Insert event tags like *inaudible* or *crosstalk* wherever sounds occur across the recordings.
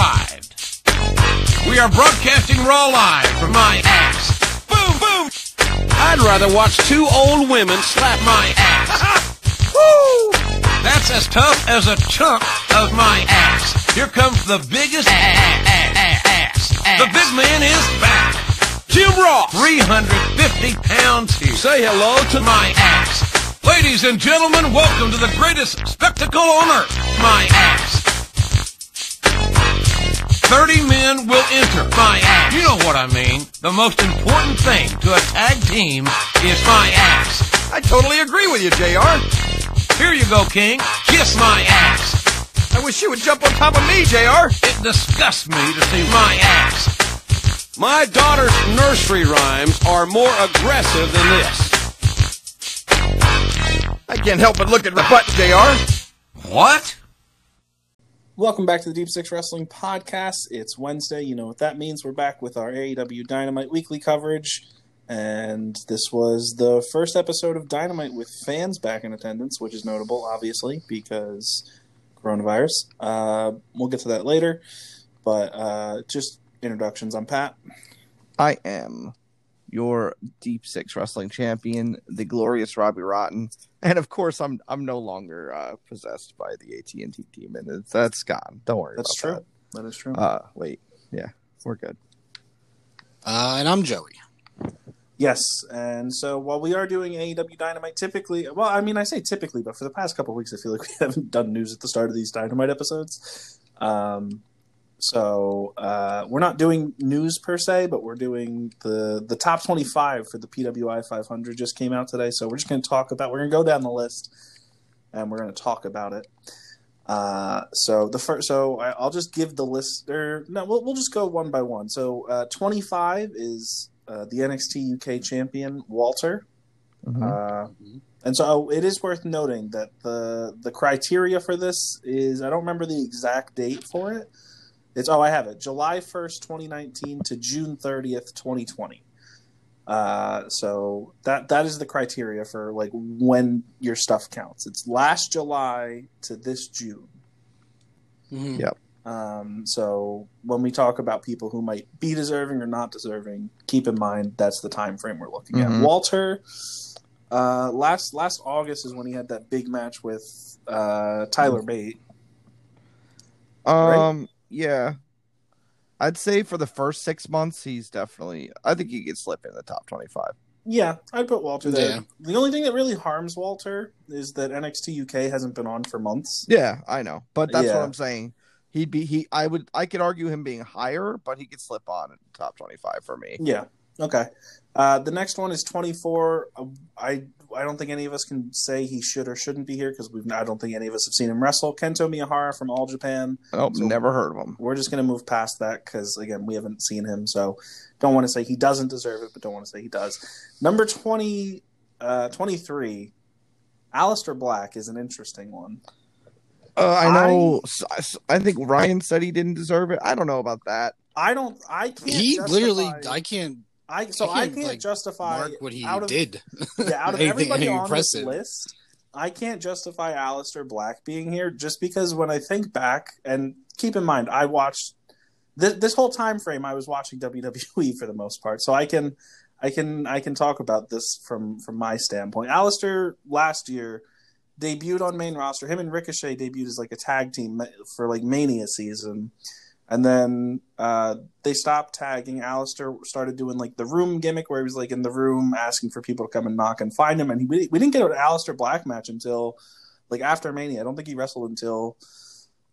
arrived. We are broadcasting raw live from my ass. Boom, boom. I'd rather watch two old women slap my ass. *laughs* Woo! That's as tough as a chunk of my ass. Here comes the biggest ass. The big man is back. Jim Ross, 350 pounds here. Say hello to my ass. Ladies and gentlemen, welcome to the greatest spectacle on earth. My ass. 30 men will enter my ass. You know what I mean. The most important thing to a tag team is my ass. I totally agree with you, JR. Here you go, King. Kiss my ass. I wish you would jump on top of me, JR. It disgusts me to see my ass. My daughter's nursery rhymes are more aggressive than this. I can't help but look at the butt, JR. What? Welcome back to the Deep Six Wrestling Podcast. It's Wednesday. You know what that means. We're back with our AEW Dynamite weekly coverage. And this was the first episode of Dynamite with fans back in attendance, which is notable, obviously, because coronavirus. Uh, we'll get to that later. But uh, just introductions. I'm Pat. I am your Deep Six Wrestling Champion, the glorious Robbie Rotten, and of course, I'm I'm no longer uh, possessed by the AT and T demon. It's, that's gone. Don't worry. That's about true. That is true. Uh, wait, yeah, we're good. Uh, and I'm Joey. Yes, and so while we are doing AEW Dynamite, typically, well, I mean, I say typically, but for the past couple of weeks, I feel like we *laughs* haven't done news at the start of these Dynamite episodes. Um, so uh, we're not doing news per se, but we're doing the the top twenty five for the PWI 500 just came out today. So we're just going to talk about. We're going to go down the list, and we're going to talk about it. Uh, so the first, so I, I'll just give the list. Or no, we'll we'll just go one by one. So uh, twenty five is uh, the NXT UK champion Walter. Mhm. Uh, and so it is worth noting that the the criteria for this is I don't remember the exact date for it. It's oh I have it July first, twenty nineteen to June thirtieth, twenty twenty. Uh, so that that is the criteria for like when your stuff counts. It's last July to this June. Mhm. Yep. Um, so when we talk about people who might be deserving or not deserving, keep in mind that's the time frame we're looking Mhm. at. Walter, uh, last last August is when he had that big match with uh, Tyler Bate. Right? Yeah, I'd say for the first six months, he's definitely. I think he could slip in the top twenty-five. Yeah, I'd put Walter there. Yeah. The only thing that really harms Walter is that NXT UK hasn't been on for months. Yeah, I know, but that's Yeah. what I'm saying. He'd be he. I would. I could argue him being higher, but he could slip on in top twenty-five for me. Yeah. Okay. Uh, the next one is 24. Uh, I I don't think any of us can say he should or shouldn't be here because we've I don't think any of us have seen him wrestle. Kento Miyahara from All Japan. Oh, So- never heard of him. We're just going to move past that because again we haven't seen him, so don't want to say he doesn't deserve it, but don't want to say he does. Number 20, uh, 23. Aleister Black is an interesting one. Uh, I know. I think Ryan said he didn't deserve it. I don't know about that. I don't. I can't. He justify- literally, I can't I so I I can't, can't, like, justify what he out of, did. *laughs* Yeah, out of *laughs* everybody on this list, I can't justify Aleister Black being here just because when I think back and keep in mind, I watched this, this whole time frame. I was watching WWE for the most part, so I can, I can, I can talk about this from from my standpoint. Aleister last year debuted on main roster. Him and Ricochet debuted as like a tag team for like Mania season. And then uh, they stopped tagging. Aleister started doing like the room gimmick where he was like in the room asking for people to come and knock and find him. And he, we, we didn't get an Aleister Black match until like after Mania. I don't think he wrestled until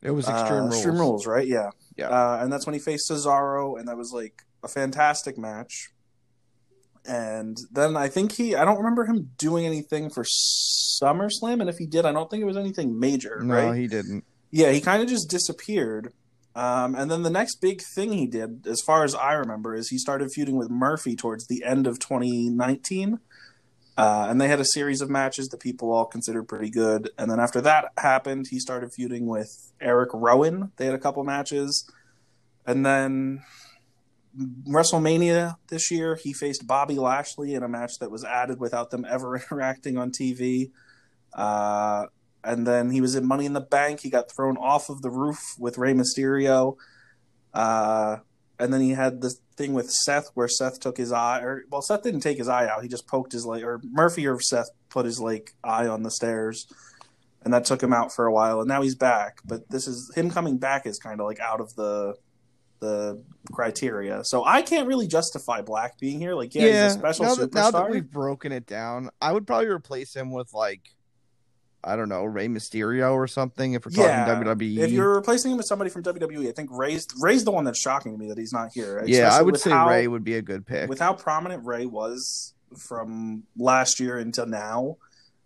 It was uh, extreme rules. Extreme Rules, right? Yeah. Yeah. Uh, and that's when he faced Cesaro, and that was like a fantastic match. And then I think he, I don't remember him doing anything for SummerSlam. And if he did, I don't think it was anything major, No, right? he didn't. Yeah, he kind of just disappeared. Um, and then the next big thing he did, as far as I remember, is he started feuding with Murphy towards the end of 2019. Uh, and they had a series of matches that people all considered pretty good. And then after that happened, he started feuding with Eric Rowan. They had a couple matches. And then WrestleMania this year, he faced Bobby Lashley in a match that was added without them ever *laughs* interacting on TV. Uh, and then he was in Money in the Bank. He got thrown off of the roof with Rey Mysterio. Uh, and then he had this thing with Seth where Seth took his eye, or well, Seth didn't take his eye out. He just poked his like, or Murphy or Seth put his like eye on the stairs, and that took him out for a while. And now he's back. But this is him coming back is kind of like out of the the criteria. So I can't really justify Black being here. Like, yeah, he's a special now superstar. that, now that we've broken it down, I would probably replace him with like I don't know, Rey Mysterio or something if we're yeah, talking WWE. if you're replacing him with somebody from WWE, I think Rey's Rey's the one that's shocking to me that he's not here. yeah, I would say how- Rey would be a good pick. with how prominent Rey was from last year until now,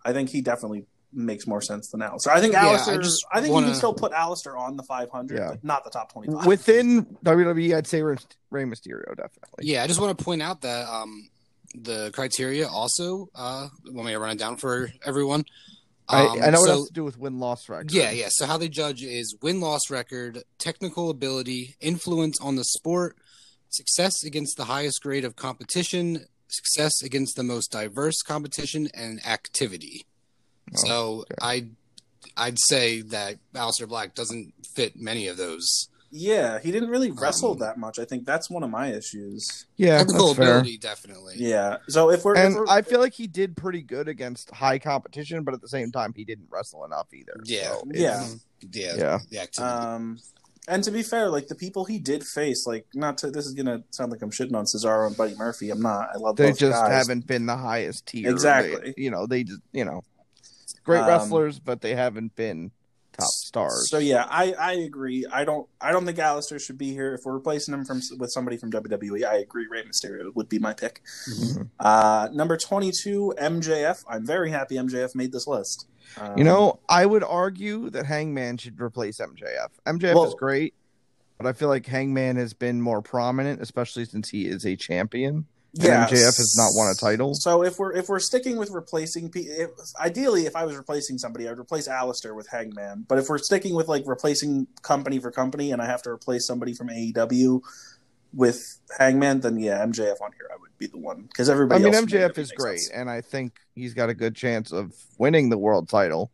I think he definitely makes more sense than Aleister. I think Yeah, I Aleister, I, think you wanna- can still put Aleister on the 500, Yeah. but not the top 25. Within WWE, I'd say Rey Rey Mysterio definitely. Yeah, I just want to point out that um, the criteria also, uh, want me run it down for everyone? I, Um, I know what so- it has to do with win loss record. Yeah, yeah. So how they judge is win loss record, technical ability, influence on the sport, success against the highest grade of competition, success against the most diverse competition, and activity. Oh, so okay. I, I'd say that Aleister Black doesn't fit many of those. Yeah, he didn't really wrestle Um, that much. I think that's one of my issues. yeah, technical that's fair. ability, definitely. Yeah. So if we're, if And we're- I feel like he did pretty good against high competition, but at the same time, he didn't wrestle enough either. Yeah. So Yeah. Yeah, Yeah. the. Um, and to be fair, like the people he did face, like not to this is gonna sound like I'm shitting on Cesaro and Buddy Murphy. I'm not. I love They both just guys. haven't been the highest tier. Exactly. They- you know, they just, you know, great Um, wrestlers, but they haven't been top stars. So yeah, I, I agree. I don't I don't think Aleister should be here. If we're replacing him from with somebody from WWE, I agree. Rey Mysterio would be my pick. Mhm. Uh, number twenty two, MJF. I'm very happy MJF made this list. Um, You know, I would argue that Hangman should replace MJF. MJF Well- is great, but I feel like Hangman has been more prominent, especially since he is a champion. And yeah, MJF has not won a title. So if we're if we're sticking with replacing, if, ideally, if I was replacing somebody, I'd replace Aleister with Hangman. But if we're sticking with like replacing company for company, and I have to replace somebody from AEW with Hangman, then yeah, MJF on here, I would be the one because everybody. I mean, MJF is great, sense. and I think he's got a good chance of winning the world title.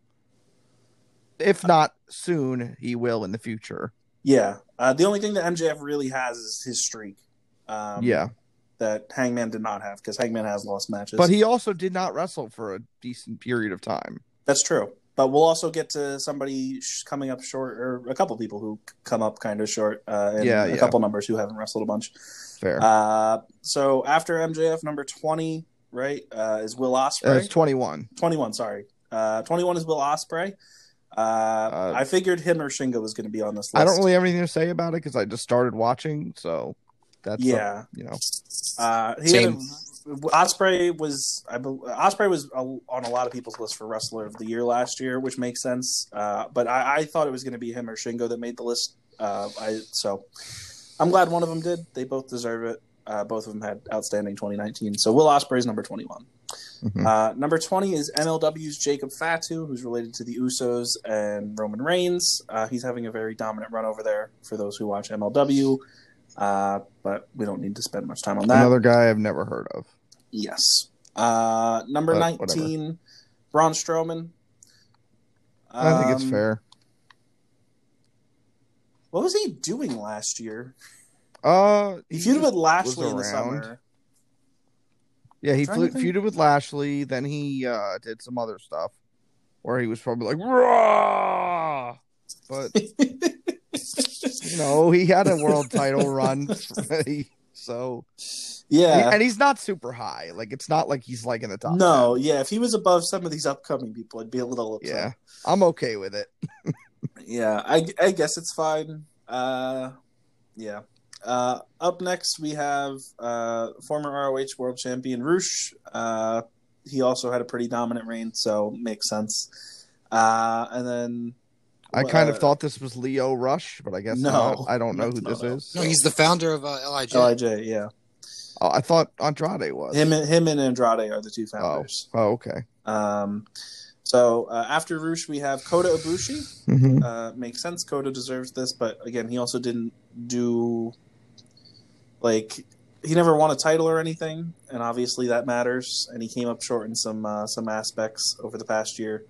If not soon, he will in the future. Yeah, uh, the only thing that MJF really has is his streak. Um, yeah, that Hangman did not have because Hangman has lost matches. but he also did not wrestle for a decent period of time. That's true. But we'll also get to somebody coming up short, or a couple people who come up kind of short, uh, and Yeah, a yeah. couple numbers who haven't wrestled a bunch. Fair. Uh, so after MJF, number twenty, right, uh, is Will Uh, Ospreay. it's twenty-one. Twenty-one, sorry. Uh, Twenty-one is Will Ospreay. Uh, I figured him or Shingo was going to be on this list. I don't really have anything to say about it because I just started watching, so that's uh, Yeah. you know. Uh, he Same. a- Ospreay was I bel Ospreay was a, on a lot of people's list for wrestler of the year last year, which makes sense. Uh, but I, I thought it was going to be him or Shingo that made the list. Uh, I so I'm glad one of them did. They both deserve it. Uh, both of them had outstanding 2019. So Will Ospreay is number 21. Mhm. Uh, number 20 is MLW's Jacob Fatu, who's related to the Usos and Roman Reigns. Uh, he's having a very dominant run over there for those who watch MLW. But we don't need to spend much time on that. Another guy I've never heard of. Yes. Uh, number But 19, Braun Strowman. I think it's Um, fair. What was he doing last year? Uh, He he feuded with Lashley in the summer. Yeah, he fle- feuded with Lashley. Then he uh, did some other stuff where he was probably like raw, but *laughs* *laughs* you know he had a world title run, *laughs* so yeah. and he's not super high. Like it's not like he's like in the top. No, yeah. If he was above some of these upcoming people, I'd be a little upset. yeah, I'm okay with it. *laughs* Yeah, I, I guess it's fine. Uh, yeah. Uh, up next, we have uh, former ROH World Champion Rush. Uh, he also had a pretty dominant reign, so makes sense. Uh, and then I kind of uh, thought this was Leo Rush, but I guess No. not. I don't know who this no. is. No, he's the founder of uh, Lij. Lij, yeah. Oh, I thought Andrade was. Him and him and Andrade are the two founders. Oh, okay. Um, so uh, after Rush, we have Kota Ibushi. Mhm. Uh, makes sense. Kota deserves this, but again, he also didn't do like he never won a title or anything, and obviously that matters. And he came up short in some uh, some aspects over the past year.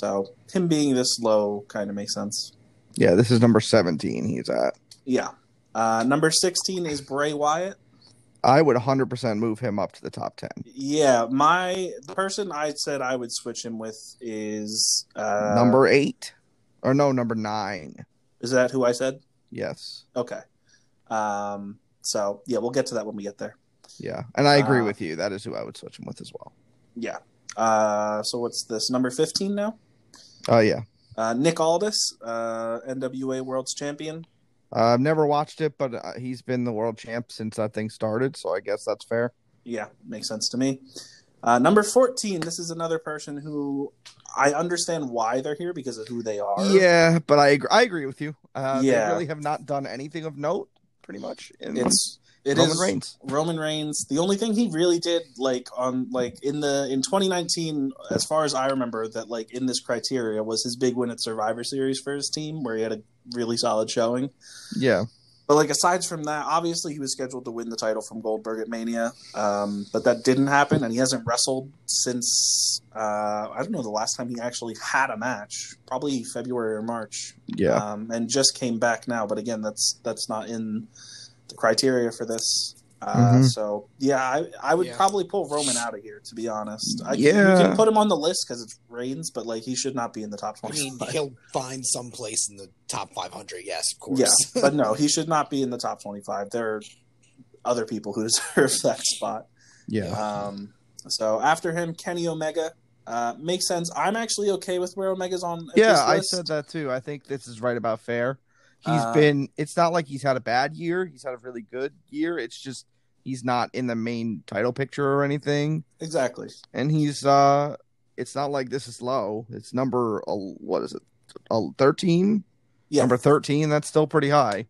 So him being this low kind of makes sense. Yeah, this is number 17 he's at. Yeah. Uh, number 16 is Bray Wyatt. I would 100% move him up to the top 10. Yeah, my the person I said I would switch him with is uh, number eight, or no, number nine. Is that who I said? Yes. Okay. Um. So yeah, we'll get to that when we get there. Yeah, and I agree Uh, with you. That is who I would switch him with as well. Yeah. Uh. So what's this number 15 now? Oh yeah, Uh, Nick Aldis, uh, NWA World's Champion. uh, I've never watched it, but uh, he's been the world champ since that thing started, so I guess that's fair. Yeah, makes sense to me. Uh, number 14, this is another person who I understand why they're here because of who they are. Yeah, but I agree, I agree with you. Uh, Yeah. they really have not done anything of note, pretty much. In It's it Roman is Reigns. Roman Reigns. The only thing he really did, like on like in the in 2019, as far as I remember, that like in this criteria was his big win at Survivor Series for his team, where he had a really solid showing. Yeah, But like aside from that, obviously he was scheduled to win the title from Goldberg at Mania, um, but that didn't happen, and he hasn't wrestled since uh, I don't know the last time he actually had a match, probably February or March, yeah, um, and just came back now. But again, that's that's not in criteria for this. Uh, Mhm. So yeah, I, I would Yeah. probably pull Roman out of here. To be honest, I, Yeah. you can put him on the list because it's Reigns, but like he should not be in the top I twenty. mean, he'll find some place in the top 500. Yes, of course. Yeah, but no, *laughs* he should not be in the top 25. There are other people who *laughs* deserve that spot. yeah. Um, so after him, Kenny Omega uh, makes sense. I'm actually okay with where Omega's on. Yeah, this I said that too. I think this is right about fair. He's Uh, been. It's not like he's had a bad year. He's had a really good year. It's just he's not in the main title picture or anything. exactly. And he's. uh It's not like this is low. It's number uh, what is it? Thirteen. Yeah. Number thirteen. That's still pretty high.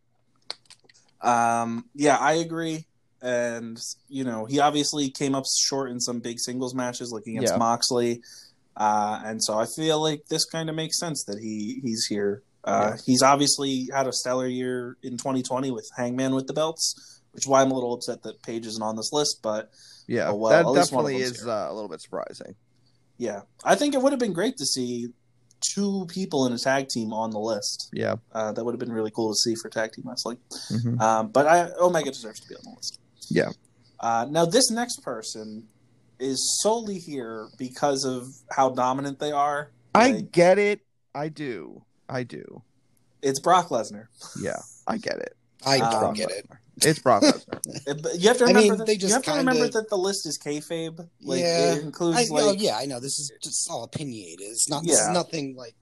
Um, yeah, I agree. And you know, he obviously came up short in some big singles matches, like against Yeah. Moxley. Uh, and so I feel like this kind of makes sense that he he's here. Uh, He's obviously had a stellar year in 2020 with Hangman with the belts, which is why I'm a little upset that Page isn't on this list. But Yeah, Oh, well, that at least one of definitely is uh, a little bit surprising. yeah, I think it would have been great to see two people in a tag team on the list. Yeah. Uh, that would have been really cool to see for tag team wrestling. Mhm. Um, but I, Omega deserves to be on the list. Yeah. Uh, now, this next person is solely here because of how dominant they are. I Like, get it. I do. I do. it's Brock Lesnar. Yeah, I get it. I don't Um, get it. It's Brock Lesnar. *laughs* You have to I remember mean, that they you just have to kinda- remember that the list is kayfabe. Like Yeah. it includes I, like, oh, yeah, I know. This is just all opinionated. It's not. This Yeah. is nothing like.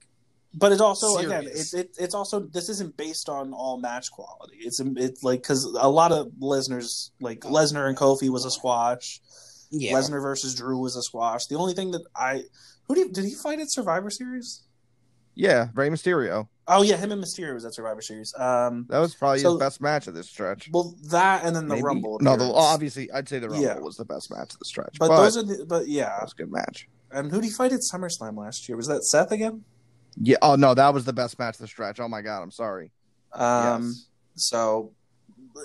but it's also again, Serious. it, it, it's also this isn't based on all match quality. It's it's like because a lot of Lesnar's like Lesnar and Kofi was a squash. Yeah. Lesnar versus Drew was a squash. The only thing that I who did did he fight at Survivor Series? Yeah, Rey Mysterio. Oh yeah, him and Mysterio was at Survivor Series. Um, That was probably So- his best match of this stretch. well, that and then the Maybe. Rumble. No, the, obviously, I'd say the Rumble Yeah. was the best match of the stretch. but, But, those are the but that yeah. was a good match. And who did he fight at SummerSlam last year? Was that Seth again? Yeah. Oh no, that was the best match of the stretch. Oh my god, I'm sorry. Um, yes. So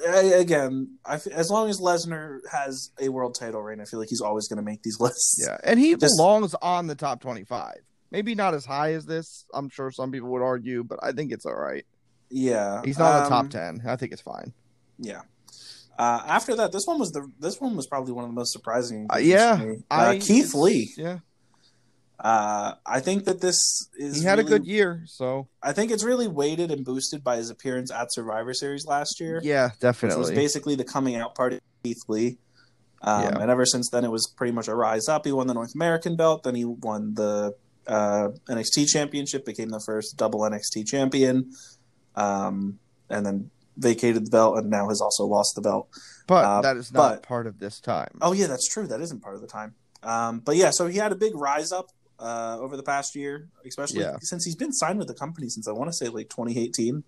again, I as long as Lesnar has a world title reign, I feel like he's always going to make these *laughs* lists. Yeah, and he Just- belongs on the top 25. Maybe not as high as this. I'm sure some people would argue, but I think it's all right. yeah. He's not in the top Um, 10. I think it's fine. Yeah. Uh, after that, this one was the this one was probably one of the most surprising. Uh, yeah, me. I uh, Keith Lee. Yeah, Uh, I think that this is. he had a good year, so I think it's really weighted and boosted by his appearance at Survivor Series last year. yeah, definitely. which was basically the coming out party of Keith Lee. Um, Yeah. And ever since then, it was pretty much a rise up. He won the North American belt, then he won the uh, NXT championship, became the first double NXT champion, um, and then vacated the belt, and now has also lost the belt. but uh, that is not but- part of this time. Oh yeah, that's true. That isn't part of the time. Um, but yeah, so he had a big rise up uh, over the past year, especially Yeah. since he's been signed with the company since I want to say like 2018,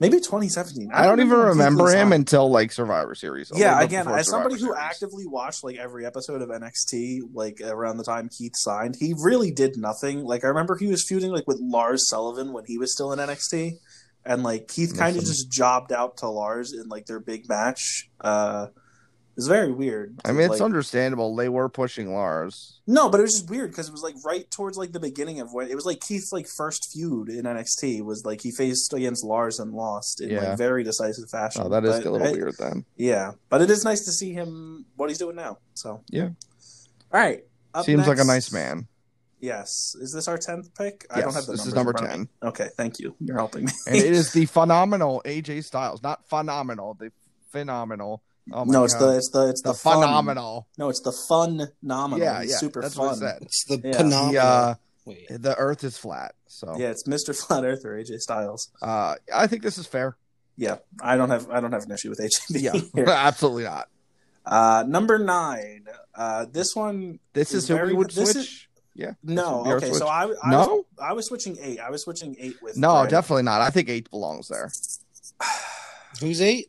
maybe 2017. I don't even remember him until like Survivor Series. Yeah, again, as somebody Survivor who Series. actively watched like every episode of NXT, like around the time Keith signed, he really did nothing. Like I remember he was feuding like with Lars Sullivan when he was still in NXT, and like Keith kind of just jobbed out to Lars in like their big match. Uh, It's very weird. I mean, it's Like- understandable. They were pushing Lars. No, but it was just weird because it was like right towards like the beginning of when it was like Keith's like first feud in NXT was like he faced against Lars and lost in Yeah. like very decisive fashion. Oh, that is But a little I- weird then. Yeah, but it is nice to see him what he's doing now. So Yeah. all right. Seems like a nice man. Yes, is this our tenth pick? I don't have the this is number in front of me. Okay, thank you. You're helping me. And it is *laughs* the phenomenal AJ Styles, not phenomenal, the phenomenal. Oh my no, it's God. the it's the it's the, the fun. phenomenal. No, it's the fun nominal. Yeah, yeah, super that's fun. what I said. It's the Yeah. phenomenal. The, uh, Wait. the Earth is flat, so Yeah, it's Mr. *laughs* Flat Earther AJ Styles. uh, I think this is fair. Yeah, I don't have I don't have an issue with AJ. Yeah, being *laughs* here. *laughs* absolutely not. Uh, number nine. Uh, this one. This Is is who very- we would switch. is- yeah. No, would be our okay. switch. So I, I No? was, I was switching eight. I was switching eight with No, Bray. definitely not. I think eight belongs there. Who's eight?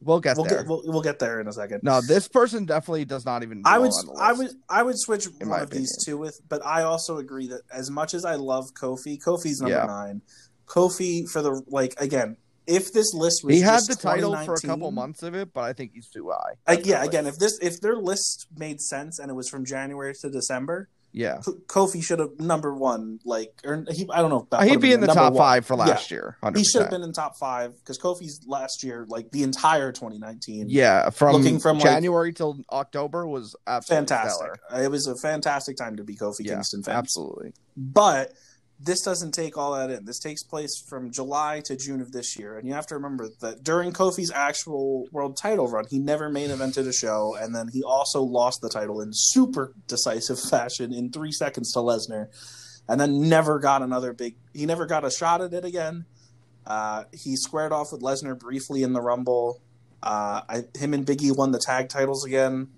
We'll get We'll there. get we'll, we'll get there in a second. no, this person definitely does not even. I would I would I would switch one of these two with, but I also agree that as much as I love Kofi, Kofi's number Yeah. nine. Kofi for the like again. If this list was He had just the title for a couple months of it, but I think he's too high. Like, yeah, again, if this if their list made sense and it was from January to December, yeah, Kofi should have number one. Like, or he, I don't know. About he'd be in the top one. five for Yeah. last year. 100%. He should have been in top five because Kofi's last year, like the entire 2019, Yeah, from, Looking from, like- January till October was absolutely fantastic. stellar. It was a fantastic time to be Kofi Yeah, Kingston fan. absolutely. But this doesn't take all that in. This takes place from July to June of this year, and you have to remember that during Kofi's actual world title run, he never main evented a show, and then he also lost the title in super decisive *laughs* fashion in three seconds to Lesnar, and then never got another big. He never got a shot at it again. Uh, he squared off with Lesnar briefly in the Rumble. Uh, I, him and Biggie won the tag titles again,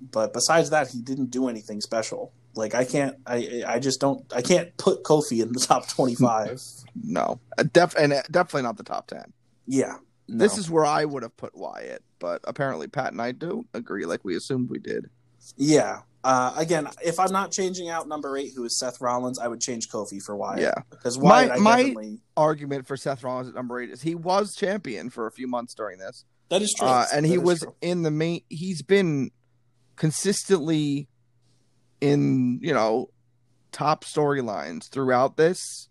but besides that, he didn't do anything special. Like I can't, I I just don't, I can't put Kofi in the top twenty five. *laughs* No, Uh, def- and uh, definitely not the top ten. yeah, no. This is where I would have put Wyatt, but apparently Pat and I don't agree, like we assumed we did. yeah. Uh, again, if I'm not changing out number eight, who is Seth Rollins, I would change Kofi for Wyatt. Yeah. because Wyatt, My- I my- definitely Argument for Seth Rollins at number eight is he was champion for a few months during this, that is true, uh, and he was true. in the main. He's been consistently in you know top storylines throughout this.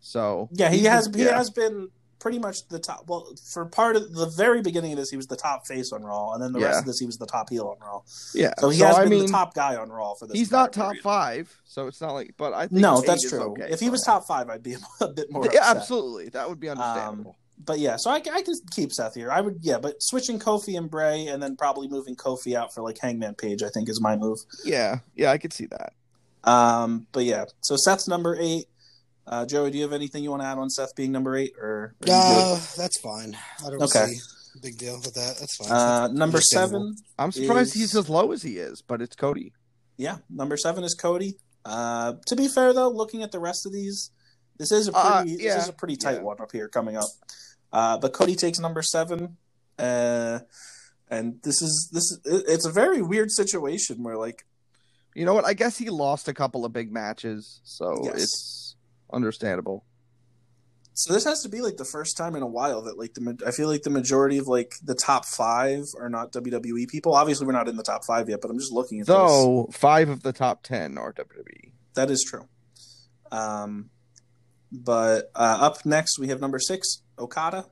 So Yeah, he has. He yeah. has been pretty much the top. Well, for part of the very beginning of this, he was the top face on Raw, and then the rest of this, he was the top heel on Raw. Yeah, So he has I been mean, the top guy on Raw for this. he's not top period. five, so it's not like. But I think No, that's true. okay if he was top five, I'd be *laughs* a bit more. yeah, upset. absolutely, that would be um, understandable. But yeah, so I, I can keep Seth here. I would, yeah, but switching Kofi and Bray, and then probably moving Kofi out for like Hangman Page, I think is my move. yeah, yeah, I could see that. Um, but yeah, so Seth's number eight. Uh, Joey, do you have anything you want to add on Seth being number eight, or are Uh, that's fine. I don't Okay. see a big deal with that. That's fine. uh, number seven, I'm surprised is- he's as low as he is, but it's Cody. yeah, number seven is Cody. Uh, to be fair though, looking at the rest of these, this is a Uh, pretty, yeah, this is a pretty tight yeah. one up here coming up. Uh, but Cody takes number seven. Uh, and this is this is, it's a very weird situation where like You know what? I guess he lost a couple of big matches, so Yes. it's understandable. So this has to be like the first time in a while that like the I feel like the majority of like the top five are not WWE people. Obviously, we're not in the top five yet, but I'm just looking at this. Though five of the top ten are. WWE. That is true. Um, but uh, up next we have number six, Okada.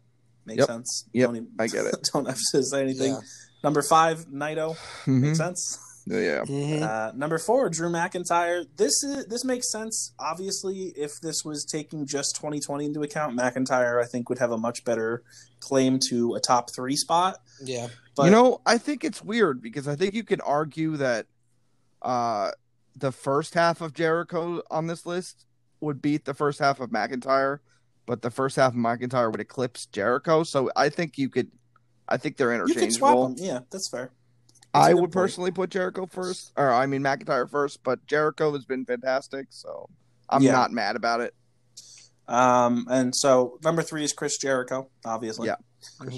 Makes Yep. sense. Yep, Don't even- I get it. *laughs* don't have to say anything. Yeah. Number five, Naito. Mhm. Makes sense. Yeah, Mhm. Uh, number four, Drew McIntyre. This is this makes sense. Obviously, if this was taking just 2020 into account, McIntyre I think would have a much better claim to a top three spot. Yeah. But you know, I think it's weird because I think you could argue that uh, the first half of Jericho on this list would beat the first half of McIntyre, but the first half of McIntyre would eclipse Jericho. So I think you could, I think they're interchangeable. you could swap them. Yeah, that's fair. That's a I good would point. personally put Jericho first, or I mean McIntyre first, but Jericho has been fantastic, so I'm Yeah. not mad about it. Um, and so number three is Chris Jericho, obviously. Yeah.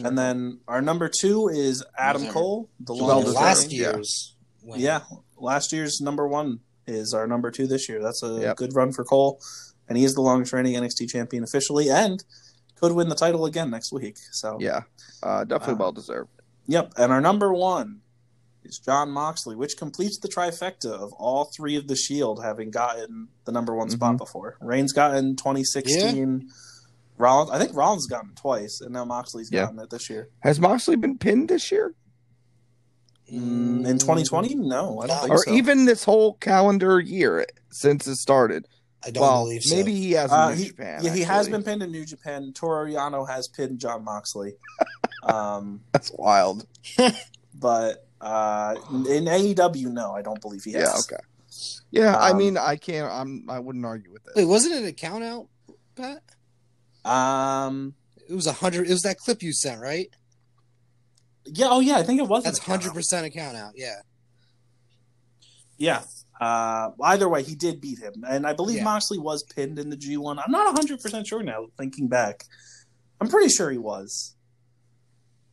And then our number two is Adam Deserved. Cole, the Well last reigning. yeah. year's. Yeah, last year's number one is our number two this year. That's a Yep. good run for Cole, and he is the longest reigning NXT champion officially, and could win the title again next week. So Yeah, uh, definitely Uh, well deserved. Yep, and our number one is Jon Moxley, which completes the trifecta of all three of the Shield having gotten the number one spot Mhm. before. Reigns gotten in 2016. Rollins, I think Rollins gotten it twice, and now Moxley's Yeah. gotten it this year. Has Moxley been pinned this year, Mm, in 2020, no, I don't think or so. even this whole calendar year since it started? I don't well, believe so. maybe he has in Uh, New he, Japan. yeah, he has been pinned in New Japan. Toru Yano has pinned Jon Moxley. *laughs* um, That's wild. *laughs* but uh, in AEW, no, I don't believe he has. Yeah. Okay. Yeah. I Um, mean, I can't. I'm. I wouldn't argue with Wait, it. wasn't it a count out, Pat? Um, It was a hundred. It was that clip you sent, right? yeah, oh yeah, I think it was. That's hundred percent a count out. Yeah. Yeah. Uh, either way, he did beat him, and I believe Yeah. Moxley was pinned in the G1. I'm not 100 percent sure now. Thinking back, I'm pretty sure he was.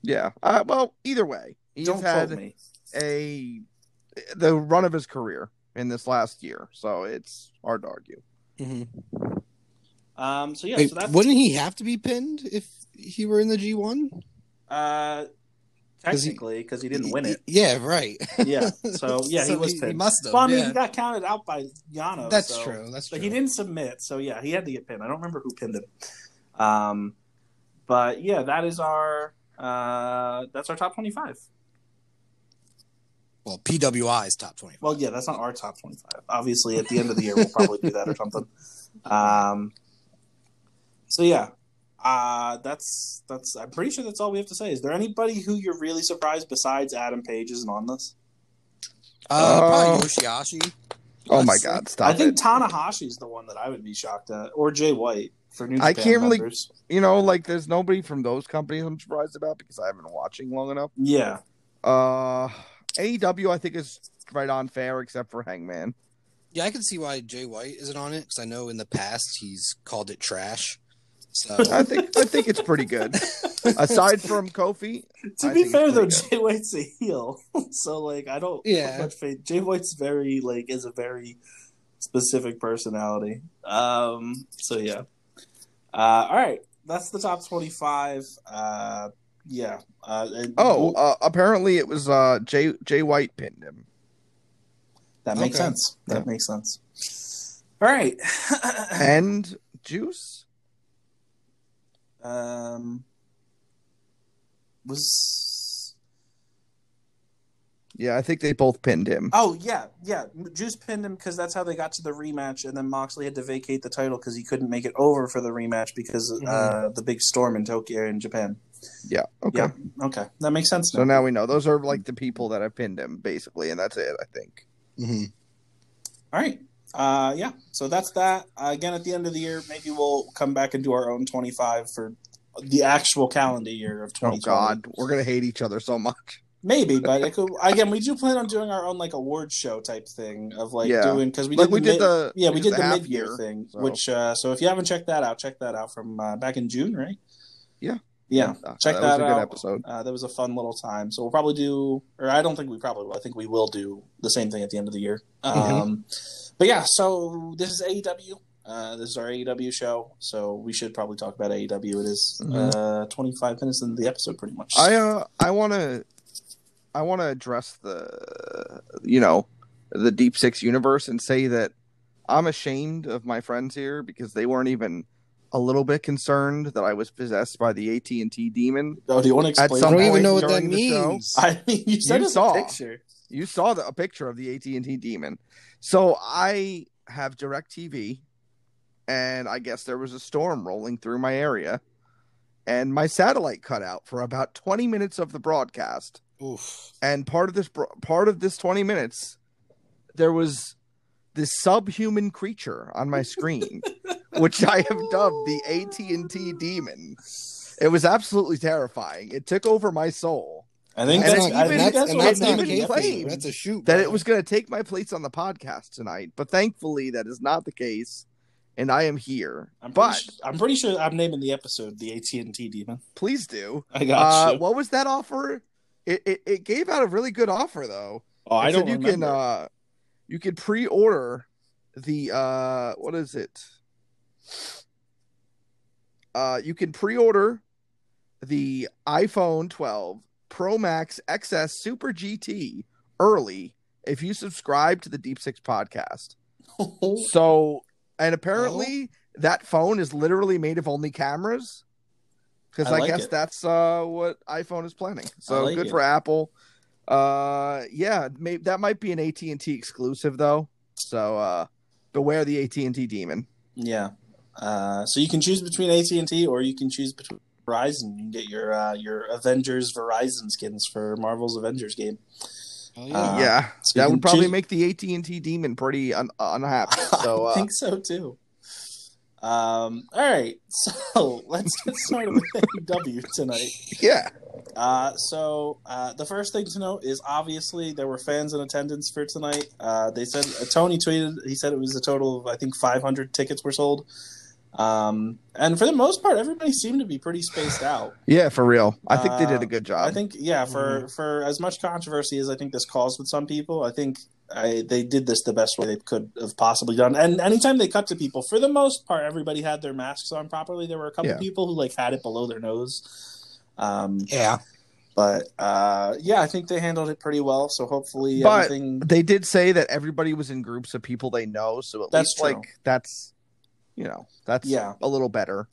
Yeah. Uh, well, either way, he's Don't had me. a the run of his career in this last year, so it's hard to argue. Mm-hmm. Um, so yeah, Wait, so that's wouldn't he have to be pinned if he were in the G one? uh, 'Cause he- technically because he didn't win it. Yeah, right. Yeah, *laughs* so yeah, he was he, pinned. must have. Well, I mean, yeah. he got counted out by Yano. That's so- true. That's true. But he didn't submit, so yeah, he had to get pinned. I don't remember who pinned him. Um, but yeah, that is our uh, that's our top twenty-five. Well, PWI's top twenty. Well, yeah, that's not our top twenty-five. Obviously, at the end of the year, we'll probably do that or something. *laughs* Um, so yeah, uh, that's that's. I'm pretty sure that's all we have to say. Is there anybody who you're really surprised besides Adam Page isn't on this? Uh, Uh, probably Yoshihashi. Oh my God! Stop I think it. Tanahashi's the one that I would be shocked at, or Jay White for New Japan I can't really- members. you know, like there's nobody from those companies I'm surprised about because I haven't been watching long enough. Yeah, Uh, AEW I think is right on fair except for Hangman. Yeah, I can see why Jay White isn't on it because I know in the past he's called it trash. So *laughs* I think I think it's pretty good. *laughs* Aside from Kofi, to I be fair though, pretty Jay White's a heel, *laughs* so like I don't Yeah. put much faith. Jay White's very like is a very specific personality. Um, so yeah. Uh, all right, that's the top twenty-five. Uh, yeah. Uh, and oh, uh, apparently it was uh Jay Jay White pinned him. that makes okay. sense. That Yeah. makes sense. All right. And Juice. Um, was Yeah, I think they both pinned him. Oh yeah, yeah. Juice pinned him because that's how they got to the rematch, and then Moxley had to vacate the title because he couldn't make it over for the rematch because Mm-hmm. uh, the big storm in Tokyo in Japan. Yeah. Okay. Yeah. Okay, that makes sense. So now we know those are like the people that have pinned him basically, and that's it. I think. Mhm. All right. Uh, yeah. So that's that. Uh, again, at the end of the year, maybe we'll come back and do our own twenty-five for the actual calendar year of Oh God, we're gonna hate each other so much. Maybe, but it could, *laughs* again, we do plan on doing our own like award show type thing of like Yeah. doing because we like did we the did mid- the yeah we did the half mid year thing, so. which uh, so if you haven't checked that out, check that out from uh, back in June, right? Yeah. yeah. Uh, Check that, that, was a good episode. Uh, that was a fun little time. So we'll probably do, or I don't think we probably will. I think we will do the same thing at the end of the year. Um, but yeah, so this is AEW. Uh, this is our AEW show, so we should probably talk about AEW. It is, Mhm. uh, 25 minutes into the episode, pretty much. I uh I want to I want to address the you know the Deep Six universe and say that I'm ashamed of my friends here because they weren't even a little bit concerned that I was possessed by the AT and T demon. oh, do you want to explain? I don't even know what that during the show- means. *laughs* I mean, you sent You us saw. a picture. You saw the, a picture of the AT and T demon. So I have DirecTV, and I guess there was a storm rolling through my area, and my satellite cut out for about 20 minutes of the broadcast. Oof. and part of this part of this 20 minutes there was this subhuman creature on my screen *laughs* which i have dubbed the AT&T demon it was absolutely terrifying it took over my soul I think And that's, it I even- think that's and what that's not even kayfabe. claimed That's a shoot. that bro. it was going to take my place on the podcast tonight but thankfully that is not the case and i am here I'm pretty, but su- I'm pretty sure I'm naming the episode the AT and T demon. please do I got uh, you. what was that offer it, it, it gave out a really good offer though oh, I don't said you remember. can uh you can pre-order the uh what is it uh you can pre-order the iphone 12 Pro Max XS Super GT early if you subscribe to the Deep Six podcast. *laughs* So, and apparently that phone is literally made of only cameras. Because I I, like guess it. that's uh, what iPhone is planning. So like good it. for Apple. Uh, yeah, maybe that might be an AT and T exclusive though. So uh, beware the AT and T demon. Yeah. Uh, so you can choose between AT and T, or you can choose between Verizon. You can get your uh, your Avengers Verizon skins for Marvel's Avengers game. Oh, yeah. Uh, yeah, so that would probably choose- make the AT and T demon pretty un- unhappy. *laughs* So I uh, think so too. Um, all right, *laughs* so let's get started with AEW tonight. *laughs* yeah, Uh, so uh, the first thing to note is obviously there were fans in attendance for tonight. Uh, they said uh, Tony tweeted he said it was a total of I think 500 tickets were sold. Um, and for the most part, everybody seemed to be pretty spaced out. yeah, for real. I think they did Uh, a good job. I think yeah, for Mm-hmm. for as much controversy as I think this caused with some people, I think I, they did this the best way they could have possibly done. And anytime they cut to people, for the most part, everybody had their masks on properly. There were a couple Yeah. people who like had it below their nose. Um, Yeah. but uh, yeah, I think they handled it pretty well. So hopefully But everything. they did say that everybody was in groups of people they know, so at That's least true. like that's you know that's Yeah. a little better.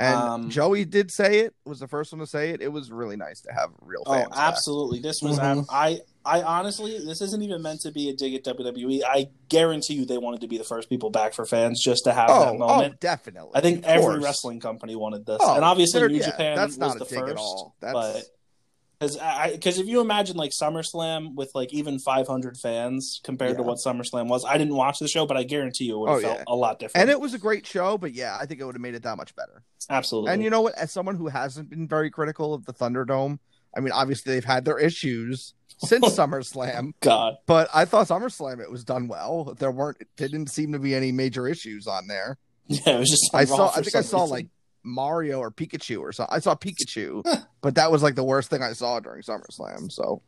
And Um, Joey did say it was the first one to say it. It was really nice to have real Oh, fans. back. absolutely! This was Mhm. I. I honestly, this isn't even meant to be a dig at WWE. I guarantee you, they wanted to be the first people back for fans just to have Oh, that oh, moment. definitely. I think every wrestling company wanted this, Oh, and obviously New yeah, Japan that's was not the a dig first. at all. That's But because because if you imagine like SummerSlam with like even 500 fans compared to what SummerSlam was, I didn't watch the show, but I guarantee you it would have Oh, felt yeah. a lot different. and it was a great show, but yeah, I think it would have made it that much better. absolutely. And you know what? As someone who hasn't been very critical of the Thunderdome, I mean, obviously they've had their issues since *laughs* SummerSlam, God, but I thought SummerSlam it was done well. There weren't, didn't seem to be any major issues on there. *laughs* yeah, it was just. I saw, I think I saw reason. like Mario or Pikachu or something. I saw Pikachu, *laughs* but that was like the worst thing I saw during SummerSlam. So,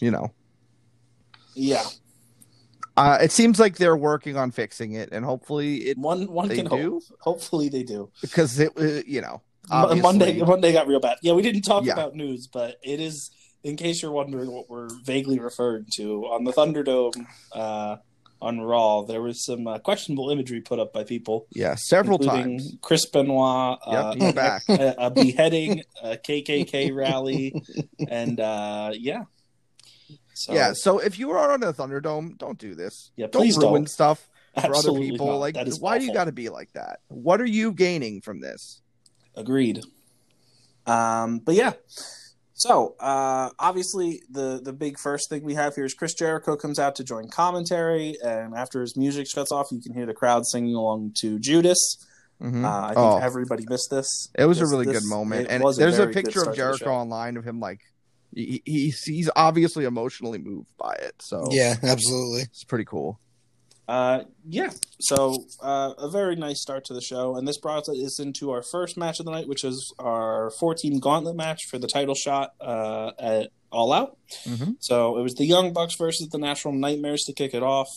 you know, yeah, uh, it seems like they're working on fixing it, and hopefully it one one can do hope. Hopefully they do. because it, uh, you know, obviously- Monday Monday got real bad. Yeah, we didn't talk Yeah. about news, but it is in case you're wondering what we're vaguely referring to on the Thunderdome uh, on Raw. There was some uh, questionable imagery put up by people, yeah, several times. Chris Benoit, Yep, uh, *laughs* back. a, a beheading, a KKK rally, and uh, yeah. So, yeah, so if you are on a Thunderdome, don't do this. Yeah, don't please ruin don't. stuff for other people. not. Like, why do you got to be like that? What are you gaining from this? Agreed. Um, but yeah. So uh, obviously, the the big first thing we have here is Chris Jericho comes out to join commentary, and after his music shuts off, you can hear the crowd singing along to Judas. Mhm. Uh, I think Oh. everybody missed this. It was This- a really this- good moment, and was there's a very picture of Jericho online of him like he, he's he's obviously emotionally moved by it. So Yeah, absolutely. it's pretty cool. Uh, yeah. So uh, a very nice start to the show, and this brought us into our first match of the night, which is our 14 gauntlet match for the title shot uh, at All Out. Mhm. So it was the Young Bucks versus the Natural Nightmares to kick it off.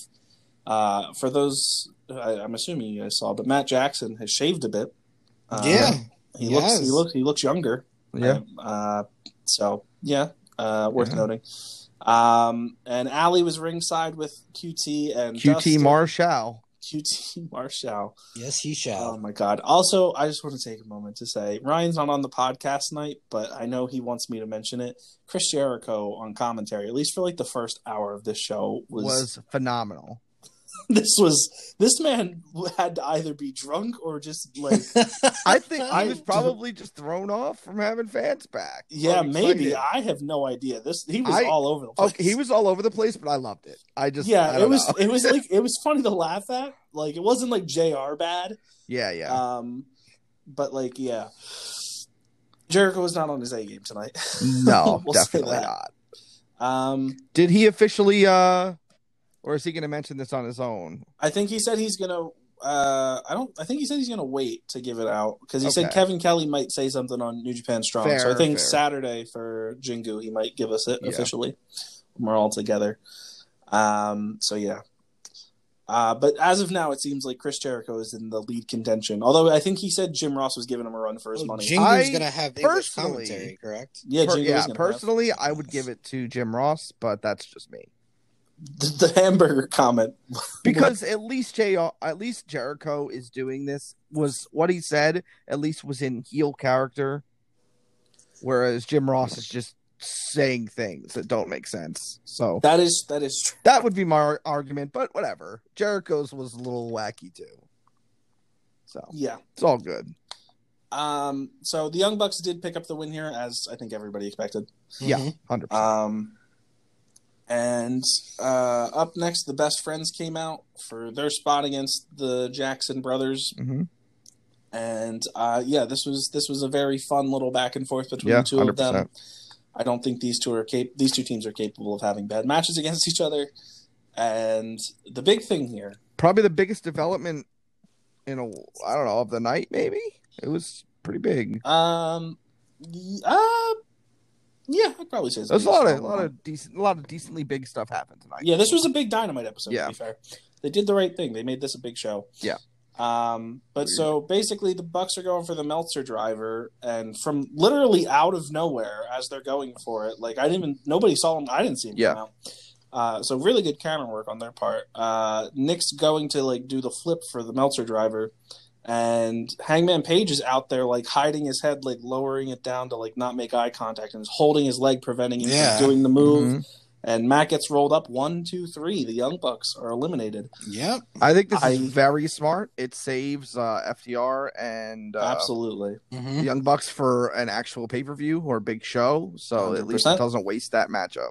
Uh, for those, I, I'm assuming you guys saw, but Matt Jackson has shaved a bit. Uh, yeah. he he looks he looks he looks younger. Yeah, Uh, so yeah, uh, worth Yeah. noting. Um, and Allie was ringside with QT and QT Dustin. Marshall. QT *laughs* Marshall. Yes, he shall. Oh my god. Also, I just want to take a moment to say Ryan's not on the podcast tonight, but I know he wants me to mention it. Chris Jericho on commentary, at least for like the first hour of this show, was, was phenomenal. *laughs* this was this man had to either be drunk or just like *laughs* I think I- he was probably just thrown off from having fans back. yeah, maybe. I have no idea. This he was I- all over the place. Okay, he was all over the place, but I loved it. I just I yeah, don't it was know. it was like *laughs* it was funny to laugh at. Like it wasn't like JR bad. yeah, yeah. Um but like yeah. Jericho was not on his A game tonight. no, we'll say definitely that. not. Um Did he officially uh or is he going to mention this on his own? I think he said he's gonna. Uh, I don't. I think he said he's gonna wait to give it out because he said Kevin Kelly might say something on New Japan Strong. so I think fair. Saturday for Jingu he might give us it Yeah. officially when we're all together. Um. So yeah. Uh, but as of now, it seems like Chris Jericho is in the lead contention. Although I think he said Jim Ross was giving him a run for his money. Jingu's I gonna have English personally- commentary, correct? yeah, Per- yeah, is gonna have personally, I would give it to Jim Ross, but that's just me. The, the hamburger comment. Because at least J- at least Jericho is doing this. Was what he said at least was in heel character, whereas Jim Ross is just saying things that don't make sense. So That is that is true. that would be my argument. But whatever, Jericho's was a little wacky too. So Yeah. it's all good. Um. So the Young Bucks did pick up the win here, as I think everybody expected. Yeah, Mhm. hundred percent. Um. And uh, up next, the best friends came out for their spot against the Jackson brothers, hmm and uh, yeah, this was this was a very fun little back and forth between Yeah, the two of them. I don't think these two are cap- these two teams are capable of having bad matches against each other. And the big thing here, Probably the biggest development in a I don't know of the night. Maybe it was pretty big. um, uh, yeah, I'd probably say There's a lot of a lot of decent, a lot of decently big stuff happened tonight. Yeah, this was a big dynamite episode. Yeah. To be fair, they did the right thing. They made this a big show. Yeah. Um, but so basically, the Bucks are going for the Meltzer driver, and from literally out of nowhere, as they're going for it, like I didn't even nobody saw him. I didn't see him Yeah. Uh, so really good camera work on their part. Uh, Nick's going to like do the flip for the Meltzer driver, and Hangman Page is out there like hiding his head, like lowering it down to like not make eye contact, and is holding his leg, preventing him Yeah. from doing the move. Mhm. And Matt gets rolled up one, two, three. The Young Bucks are eliminated. Yep. I think this I- is very smart. It saves uh, FTR and uh, Absolutely. the Mhm. Young Bucks for an actual pay per view or big show. So at least it doesn't waste that matchup.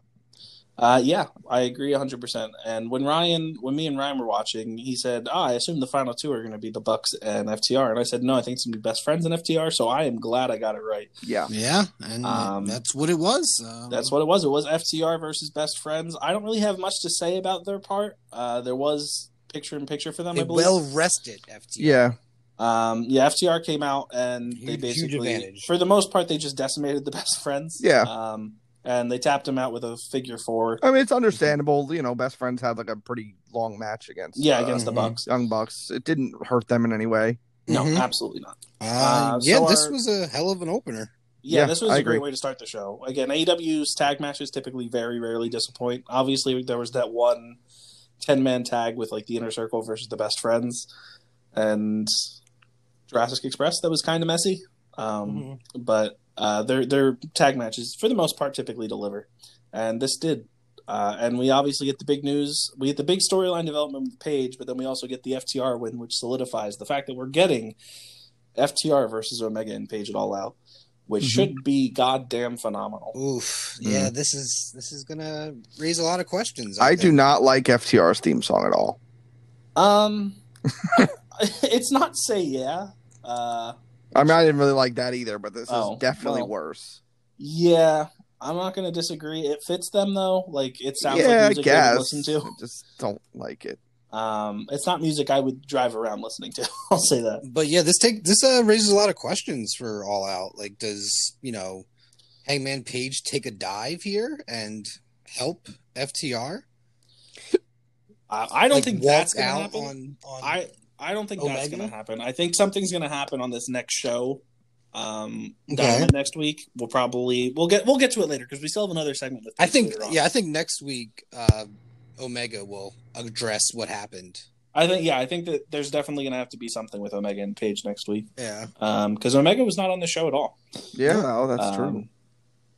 Uh, yeah, I agree 100%. And when Ryan, when me and Ryan were watching, he said, oh, I assume the final two are going to be the Bucks and FTR. And I said, no, I think it's going to be best friends in FTR. So I am glad I got it right. Yeah. Yeah, and Um, that's what it was. Um, That's what it was. It was FTR versus best friends. I don't really have much to say about their part. Uh, there was picture in picture for them, I believe. well rested FTR. Yeah. Um, yeah, FTR came out and they Huge- huge basically, for the most part, they just decimated the best friends. Yeah. Um, and they tapped him out with a figure four. I mean, it's understandable. You know, best friends had like a pretty long match against Yeah, uh, against the. Bucks. Young Bucks. It didn't hurt them in any way. No, Mhm. absolutely not. uh, uh, yeah, so this our- was a hell of an opener. Yeah, Yeah, this was I a great way to start the show. Again, AEW's tag matches typically very rarely disappoint. Obviously, there was that one 10 man tag with like the inner circle versus the best friends and Jurassic Express that was kind of messy. Um, But uh, their their tag matches, for the most part, typically deliver, and this did. Uh, and we obviously get the big news. We get the big storyline development with Page, but then we also get the FTR win, which solidifies the fact that we're getting FTR versus Omega and Page at All Out, which Mhm. should be goddamn phenomenal. Oof. Mm. Yeah, this is this is gonna raise a lot of questions. I do not like FTR's theme song at all. Um, *laughs* *laughs* it's not say yeah. Uh, I mean, I didn't really like that either, but this Oh, is definitely well. worse. yeah, I'm not going to disagree. It fits them though. Like it sounds yeah, like I music they would guess. listen to. I just don't like it. Um, it's not music I would drive around listening to. *laughs* I'll say that. But yeah, this take this uh, raises a lot of questions for All Out. Like, does you know Hangman Page take a dive here and help FTR? I, I don't Like, think walk that's going to out happen. on, on I I don't think that's going to happen. I think something's going to happen on this next show. Um, Okay. Next week. We'll probably we'll get we'll get to it later because we still have another segment with. I think yeah, I think next week uh, Omega will address what happened. I think yeah, I think that there's definitely going to have to be something with Omega and Page next week. Yeah. Um, because Omega was not on the show at all. Yeah, oh, that's Um, true.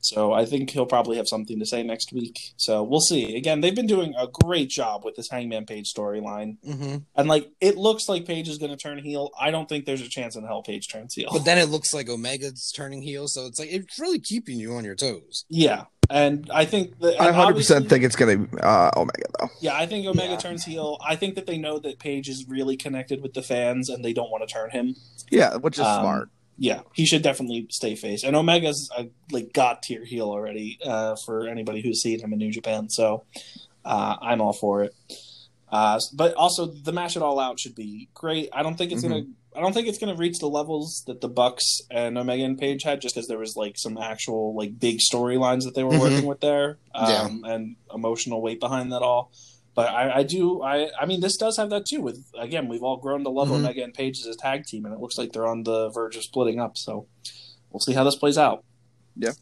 So I think he'll probably have something to say next week. So we'll see. Again, they've been doing a great job with this Hangman Page storyline, Mm-hmm. and like it looks like Page is going to turn heel. I don't think there's a chance in hell Page turns heel. But then it looks like Omega's turning heel, so it's like it's really keeping you on your toes. yeah, and I think that I 100% think it's going to be uh, Omega, though. Yeah, I think Omega Yeah. turns heel. I think that they know that Page is really connected with the fans, and they don't want to turn him. Yeah, which is Um, smart. Yeah, he should definitely stay face. And Omega's a like god tier heel already uh, for anybody who's seen him in New Japan. So uh, I'm all for it. Uh, but also the match it all out should be great. I don't think it's gonna. I don't think it's gonna reach the levels that the Bucks and Omega and Page had, just because there was like some actual like big storylines that they were Mhm. working with there, um, and emotional weight behind that all. But I, I do. I I mean, this does have that too. With again, we've all grown to love Mhm. Omega and Page as a tag team, and it looks like they're on the verge of splitting up. So we'll see how this plays out. Yeah.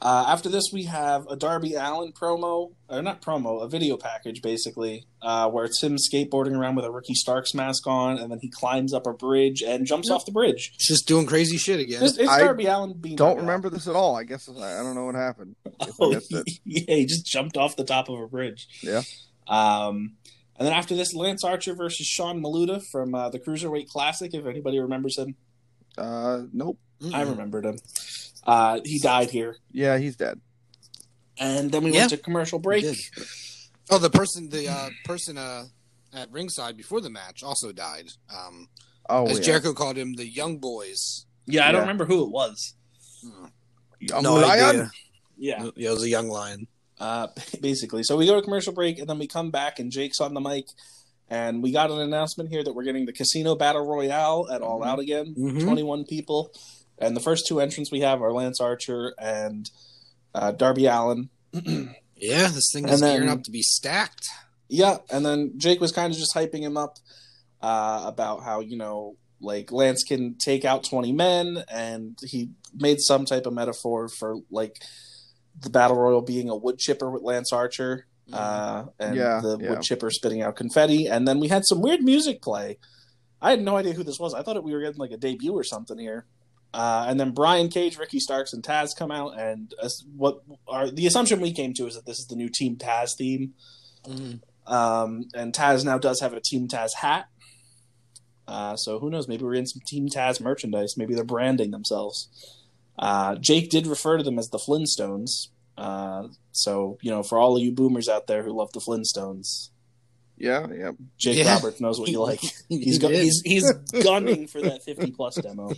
Uh, after this, we have a Darby Allin promo, or not promo, a video package basically, uh, where it's him skateboarding around with a Ricky Starks mask on, and then he climbs up a bridge and jumps off the bridge. It's just doing crazy shit again. It's, it's Darby Allin being. Don't remember this at all. I guess I I don't know what happened. *laughs* Oh, *laughs* yeah, he just jumped off the top of a bridge. Yeah. Um, and then after this, Lance Archer versus Sean Maluta from uh, the Cruiserweight Classic. If anybody remembers him, Uh, nope. I remembered him. Uh, he died here, Yeah, he's dead. and then we Yeah. went to commercial break. Oh, the person, the uh, person uh, at ringside before the match also died. Um, Oh, as yeah. Jericho called him, the Young Boys. Yeah, I don't remember who it was. Young no Lion? idea. Yeah, Yeah, it was a young lion. Uh, *laughs* basically. So we go to commercial break, and then we come back, and Jake's on the mic, and we got an announcement here that we're getting the Casino Battle Royale at All Mhm. Out again. Mhm. 21 people. And the first two entrants we have are Lance Archer and uh, Darby Allin. *clears throat* Yeah, this thing is then- gearing up to be stacked. Yeah, and then Jake was kind of just hyping him up uh, about how, you know, like Lance can take out 20 men, and he made some type of metaphor for like the Battle Royal being a wood chipper with Lance Archer. Uh, and Yeah, the yeah. wood chipper spitting out confetti, and then we had some weird music play. I had no idea who this was. I thought we were getting like a debut or something here. Uh, and then Brian Cage, Ricky Starks, and Taz come out, and uh, what are the assumption we came to is that this is the new Team Taz theme. Mhm. Um, and Taz now does have a Team Taz hat. Uh, so who knows? Maybe we're in some Team Taz merchandise. Maybe they're branding themselves. Uh, Jake did refer to them as the Flintstones. Uh, so you know, for all of you boomers out there who love the Flintstones, Yeah, yeah. Jake Yeah. Roberts knows what you *laughs* like. He He's go- he's he's *laughs* gunning for that fifty plus demo.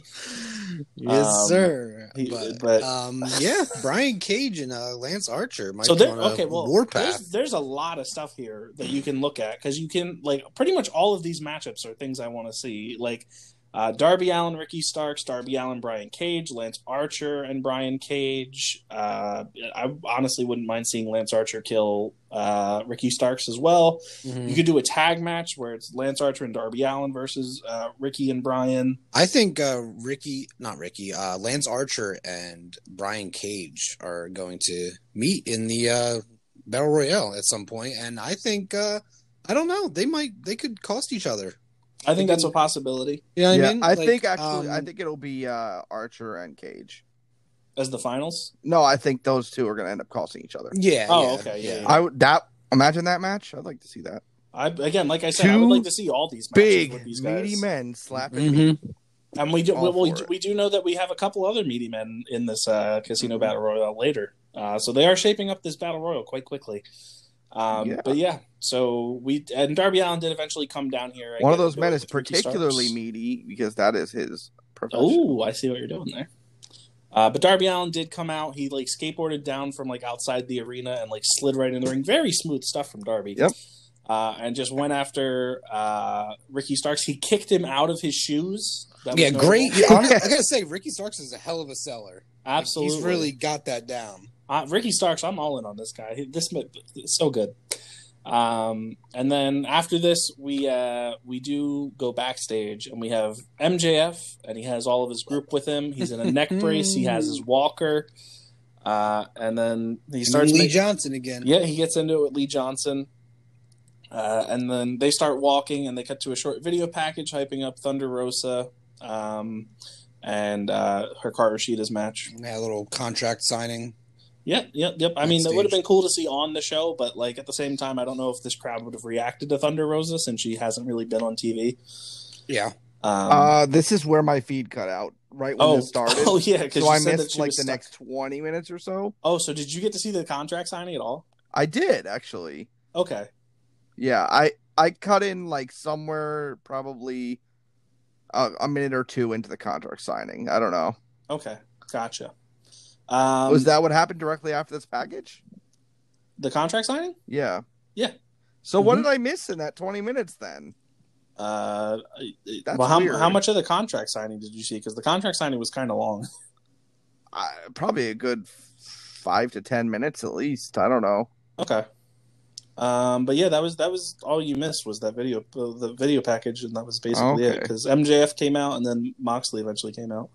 yes, Um, sir. he- but, but- um, yeah, Brian Cage and uh, Lance Archer might so be there, on a okay, well, warpath. there's, there's a lot of stuff here that you can look at because you can like pretty much all of these matchups are things I want to see. Like uh, Darby Allin, Ricky Starks, Darby Allin, Brian Cage, Lance Archer, and Brian Cage. Uh, I honestly wouldn't mind seeing Lance Archer kill uh, Ricky Starks as well. Mhm. You could do a tag match where it's Lance Archer and Darby Allin versus uh, Ricky and Brian. I think uh, Ricky, not Ricky, uh, Lance Archer and Brian Cage are going to meet in the uh, Battle Royale at some point, and I think uh, I don't know they might they could cost each other. I think that's a possibility You know what yeah, I mean? I Like, think actually, I um, think it'll be uh, Archer and Cage. as the finals. No, I think those two are going to end up costing each other. Yeah. Oh, yeah, okay, yeah, yeah. I would that imagine that match. I'd like to see that. I again, like I said, I would like to see all these matches with Big these guys. meaty men slapping. Mhm. And we do All well, we, do- we do know that we have a couple other meaty men in this uh, casino battle royal later, uh, so they are shaping up this battle royal quite quickly. Um, Yeah. But yeah, so we and Darby Allin did eventually come down here. and One of those men is particularly Starks. meaty because that is his profession. Oh, I see what you're doing there. Uh, but Darby Allin did come out. He like skateboarded down from like outside the arena and like slid right in the ring. Very smooth stuff from Darby. Yep. Uh, and just went after uh, Ricky Starks. He kicked him out of his shoes. That was Yeah, notable. great. *laughs* I gotta say, Ricky Starks is a hell of a seller. Like, Absolutely. he's really got that down. Uh, Ricky Starks, I'm all in on this guy. This is so good. Um, and then after this, we uh, we do go backstage, and we have MJF, and he has all of his group with him. He's in a neck *laughs* brace. He has his walker, uh, and then he starts. Lee making- Johnson again. yeah, he gets into it with Lee Johnson. Uh, and then they start walking, and they cut to a short video package hyping up Thunder Rosa um, and uh, Hikaru Shida's match. And that little contract signing. Yep, yep, yep. I mean, it Backstage. would have been cool to see on the show, but like at the same time, I don't know if this crowd would have reacted to Thunder Rosa since she hasn't really been on TV. Yeah. Um, Uh, this is where my feed cut out right when oh, this started. *laughs* oh yeah, because so I said that missed she like the stuck- next twenty minutes or so. Oh, so did you get to see the contract signing at all? I did actually. Okay, Yeah, I I cut in like somewhere probably a, a minute or two into the contract signing. I don't know. okay, gotcha. Um, Was that what happened directly after this package? the contract signing? Yeah. Yeah. So what Mhm. did I miss in that twenty minutes then? Uh, That's well, how, weird. how much of the contract signing did you see? Because the contract signing was kind of long. *laughs* I, probably a good five to ten minutes at least. I don't know. Okay. Um, but yeah, that was that was all you missed was that video, uh, the video package, and that was basically it. Because MJF came out, and then Moxley eventually came out.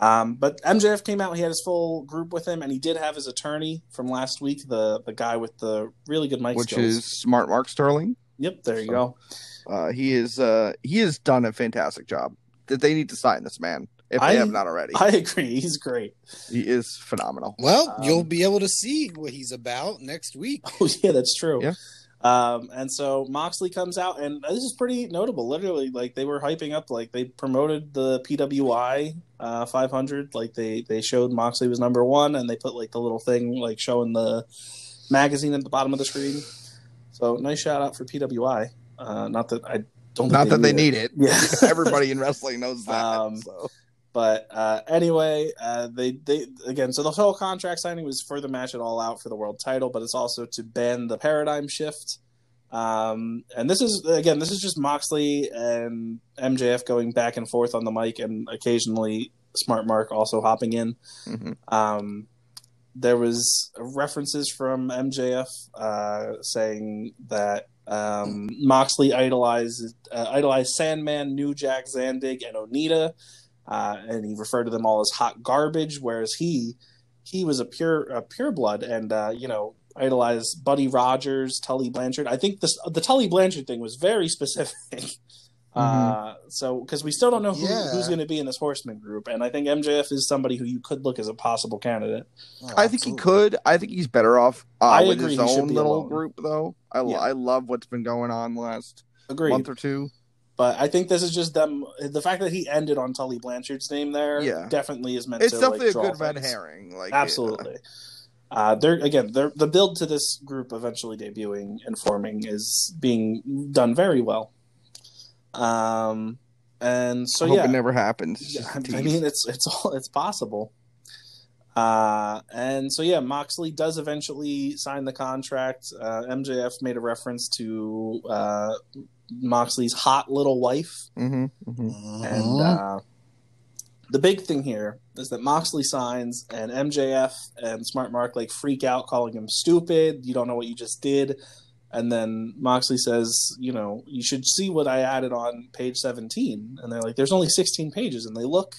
Um, but MJF came out; he had his full group with him, and he did have his attorney from last week, the the guy with the really good mic which skills. is Smart Mark Sterling. Yep, there you go. Uh, he is uh, he has done a fantastic job. That they need to sign this man if they I- have not already. I agree. He's great. he is phenomenal. Well, Um, you'll be able to see what he's about next week. *laughs* Oh yeah, that's true. Yeah. Um, and so Moxley comes out, and this is pretty notable. Literally, like they were hyping up, like they promoted the PWI uh, 500. Like they they showed Moxley was number one, and they put like the little thing like showing the magazine at the bottom of the screen. So nice shout out for PWI. Uh, not that I don't. think Not that they need need it. Yeah. *laughs* Everybody in wrestling knows that. *laughs* Um, so. But uh, anyway, uh, they they again. So the whole contract signing was for the match at All Out for the world title, but it's also to ban the paradigm shift. Um, and this is again, this is just Moxley and MJF going back and forth on the mic, and occasionally Smart Mark also hopping in. Mhm. Um, there was references from MJF uh, saying that um, Moxley idolized uh, idolized Sandman, New Jack, Zandig, and Onita, uh, and he referred to them all as hot garbage. Whereas he he was a pure a pure blood, and uh, you know idolized Buddy Rogers, Tully Blanchard. I think this the Tully Blanchard thing was very *laughs* specific. Uh, so because we still don't know who, Yeah. who's going to be in this Horseman group, and I think MJF is somebody who you could look as a possible candidate. Oh, I think he could. I think he's better off uh, I with agree his own little alone. group, though. I, Yeah. I love what's been going on the last Agreed. month or two. But I think this is just them. The fact that he ended on Tully Blanchard's name there, Yeah. definitely is meant It's to. definitely like, a good red herring. Like Absolutely. Uh, they're again, they're, the build to this group eventually debuting and forming is being done very well. Um, and so I hope yeah, it never happens. It's Yeah, just a I mean, it's it's all it's possible. Uh, and so yeah, Moxley does eventually sign the contract. Uh, MJF made a reference to uh, Moxley's hot little wife, Mhm, mhm. Mhm. and uh, the big thing here is that Moxley signs, and MJF and Smart Mark like freak out, calling him stupid. You don't know what you just did. And then Moxley says, you know, you should see what I added on page 17. And they're like, there's only 16 pages. And they look,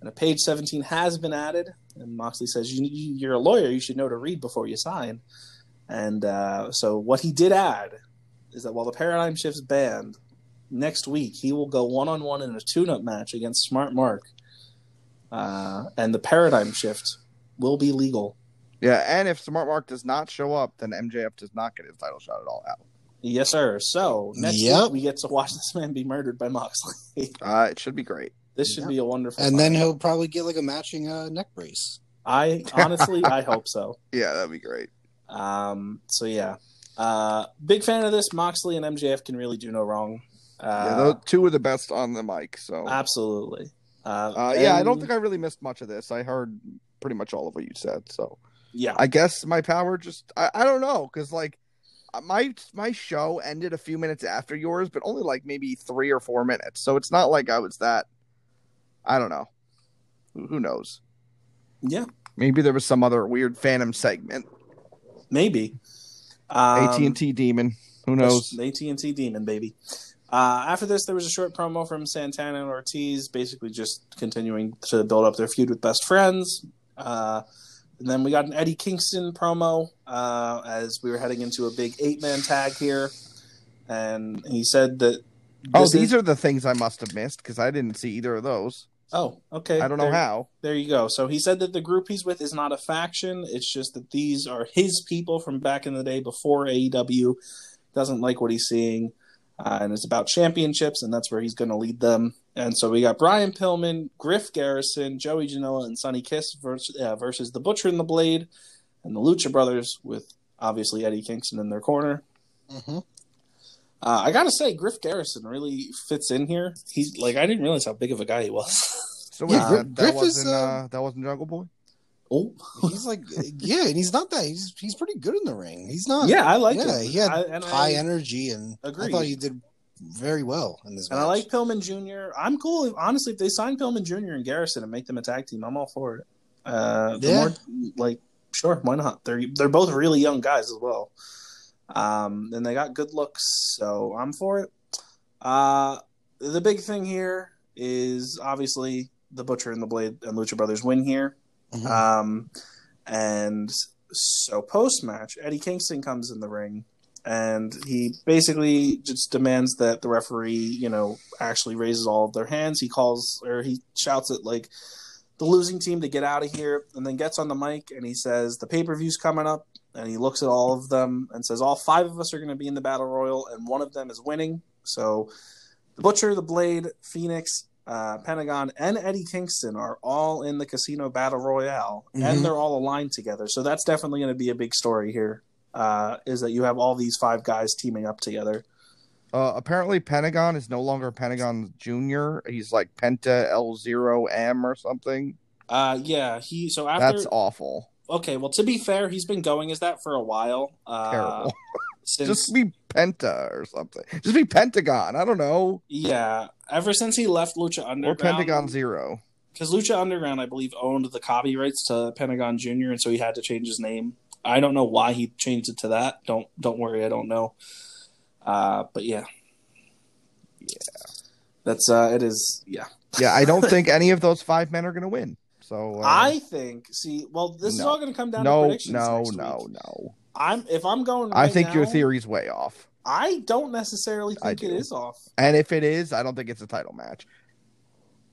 and a page 17 has been added. And Moxley says, you, you, you're a lawyer. You should know to read before you sign. And uh, so what he did add is that while the paradigm shift's banned, next week he will go one on one in a tune up match against Smart Mark. Uh, and the paradigm shift will be legal. Yeah, and if Smart Mark does not show up, then MJF does not get his title shot at all out. Yes, sir. So next Yep. week we get to watch this man be murdered by Moxley. *laughs* Uh, it should be great. this should be a wonderful. And then fight. he'll probably get like a matching uh, neck brace. I honestly, I hope so. *laughs* Yeah, that'd be great. Um, so yeah, uh, big fan of this. Moxley and MJF can really do no wrong. yeah, Uh, those two are the best on the mic. So, uh, absolutely. Uh, yeah, I don't think I really missed much of this. I heard pretty much all of what you said. So, Yeah, I guess my power just I, I don't know because like uh, my my show ended a few minutes after yours, but only like maybe three or four minutes. So it's not like I was that. I don't know. Who, who knows? yeah, Maybe there was some other weird Phantom segment. maybe. Um, AT and T Demon. Who knows? AT and T Demon, baby. Uh, after this, there was a short promo from Santana and Ortiz, basically just continuing to build up their feud with best friends. Uh, and then we got an Eddie Kingston promo uh, as we were heading into a big eight man tag here, and he said that. Oh, these is- are the things I must have missed because I didn't see either of those. Oh, okay. I don't know There- how. There you go. So he said that the group he's with is not a faction. It's just that these are his people from back in the day before AEW. Doesn't like what he's seeing. Uh, and it's about championships, and that's where he's going to lead them. And so we got Brian Pillman, Griff Garrison, Joey Janela, and Sonny Kiss versus, uh, versus the Butcher and the Blade, and the Lucha Brothers with obviously Eddie Kingston in their corner. Mm-hmm. Uh, I gotta say, Griff Garrison really fits in here. He's like I didn't realize how big of a guy he was. *laughs* So Yeah, uh, Griff- that Griff is, wasn't uh, uh, that wasn't Jungle Boy. oh, He's like, *laughs* yeah, and he's not that. He's he's pretty good in the ring. He's not. yeah, I like yeah, him. he had I- high I- energy, and I thought he did very well in this. And match. I like Pillman Jr. I'm cool. If, honestly, if they sign Pillman Jr. and Garrison and make them a tag team, I'm all for it. Uh, the Yeah. more, like, sure, why not? They're they're both really young guys as well. Um, and they got good looks, so I'm for it. Uh, the big thing here is obviously the Butcher and the Blade and Lucha Brothers win here. Mhm. Um, and so post match, Eddie Kingston comes in the ring and he basically just demands that the referee, you know, actually raises all of their hands. He calls or he shouts at like the losing team to get out of here and then gets on the mic and he says the pay-per-view's coming up and he looks at all of them and says all five of us are going to be in the battle royal and one of them is winning. So the Butcher, the Blade, Fénix, uh, Pentagon, and Eddie Kingston are all in the Casino Battle Royale, Mhm. and they're all aligned together. So that's definitely going to be a big story here. Uh, is that you have all these five guys teaming up together? Uh, apparently, Pentagon is no longer Pentagon Junior. He's like Penta El Zero M or something. Uh, yeah, he. So after That's awful. Okay, well, to be fair, he's been going as that for a while. Uh, Terrible. *laughs* Since Just be Penta or something. Just be Pentagon. I don't know. yeah, ever since he left Lucha Underground Or Pentagon Zero. because Lucha Underground, I believe, owned the copyrights to Pentagon Junior, and so he had to change his name. I don't know why he changed it to that. Don't don't worry, I don't know. Uh, but yeah, yeah, that's uh, it is. Yeah, Yeah, I don't *laughs* think any of those five men are going to win. So uh, I think. See, well, this is all going to come down to no, predictions. no, next no, week. no. I'm if I'm going. I right think your now, theory's way off. I don't necessarily think it do. is off. And if it is, I don't think it's a title match.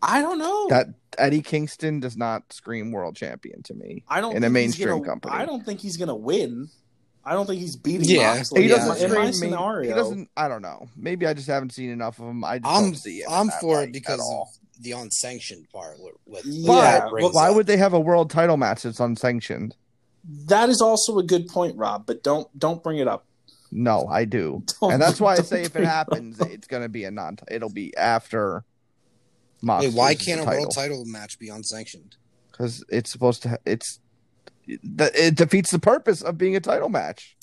I don't know. That Eddie Kingston does not scream world champion to me. I don't in a mainstream gonna- company. I don't think he's going to win. I don't think he's beating Yeah. Moxley. He doesn't in my scream me. scenario. He doesn't. I don't know. Maybe I just haven't seen enough of him. I just I'm don't see him. I'm for it because all. of the unsanctioned part. With, with Yeah, what well, Why up. would they have a world title match that's unsanctioned? That is also a good point, Rob. But don't don't bring it up. No, I do, *laughs* Don't- and that's why I say if it bring happens, it's going to be a non. It'll be after. Wait, why can't a world title match be unsanctioned? Because it's supposed to. It's that it defeats the purpose of being a title match.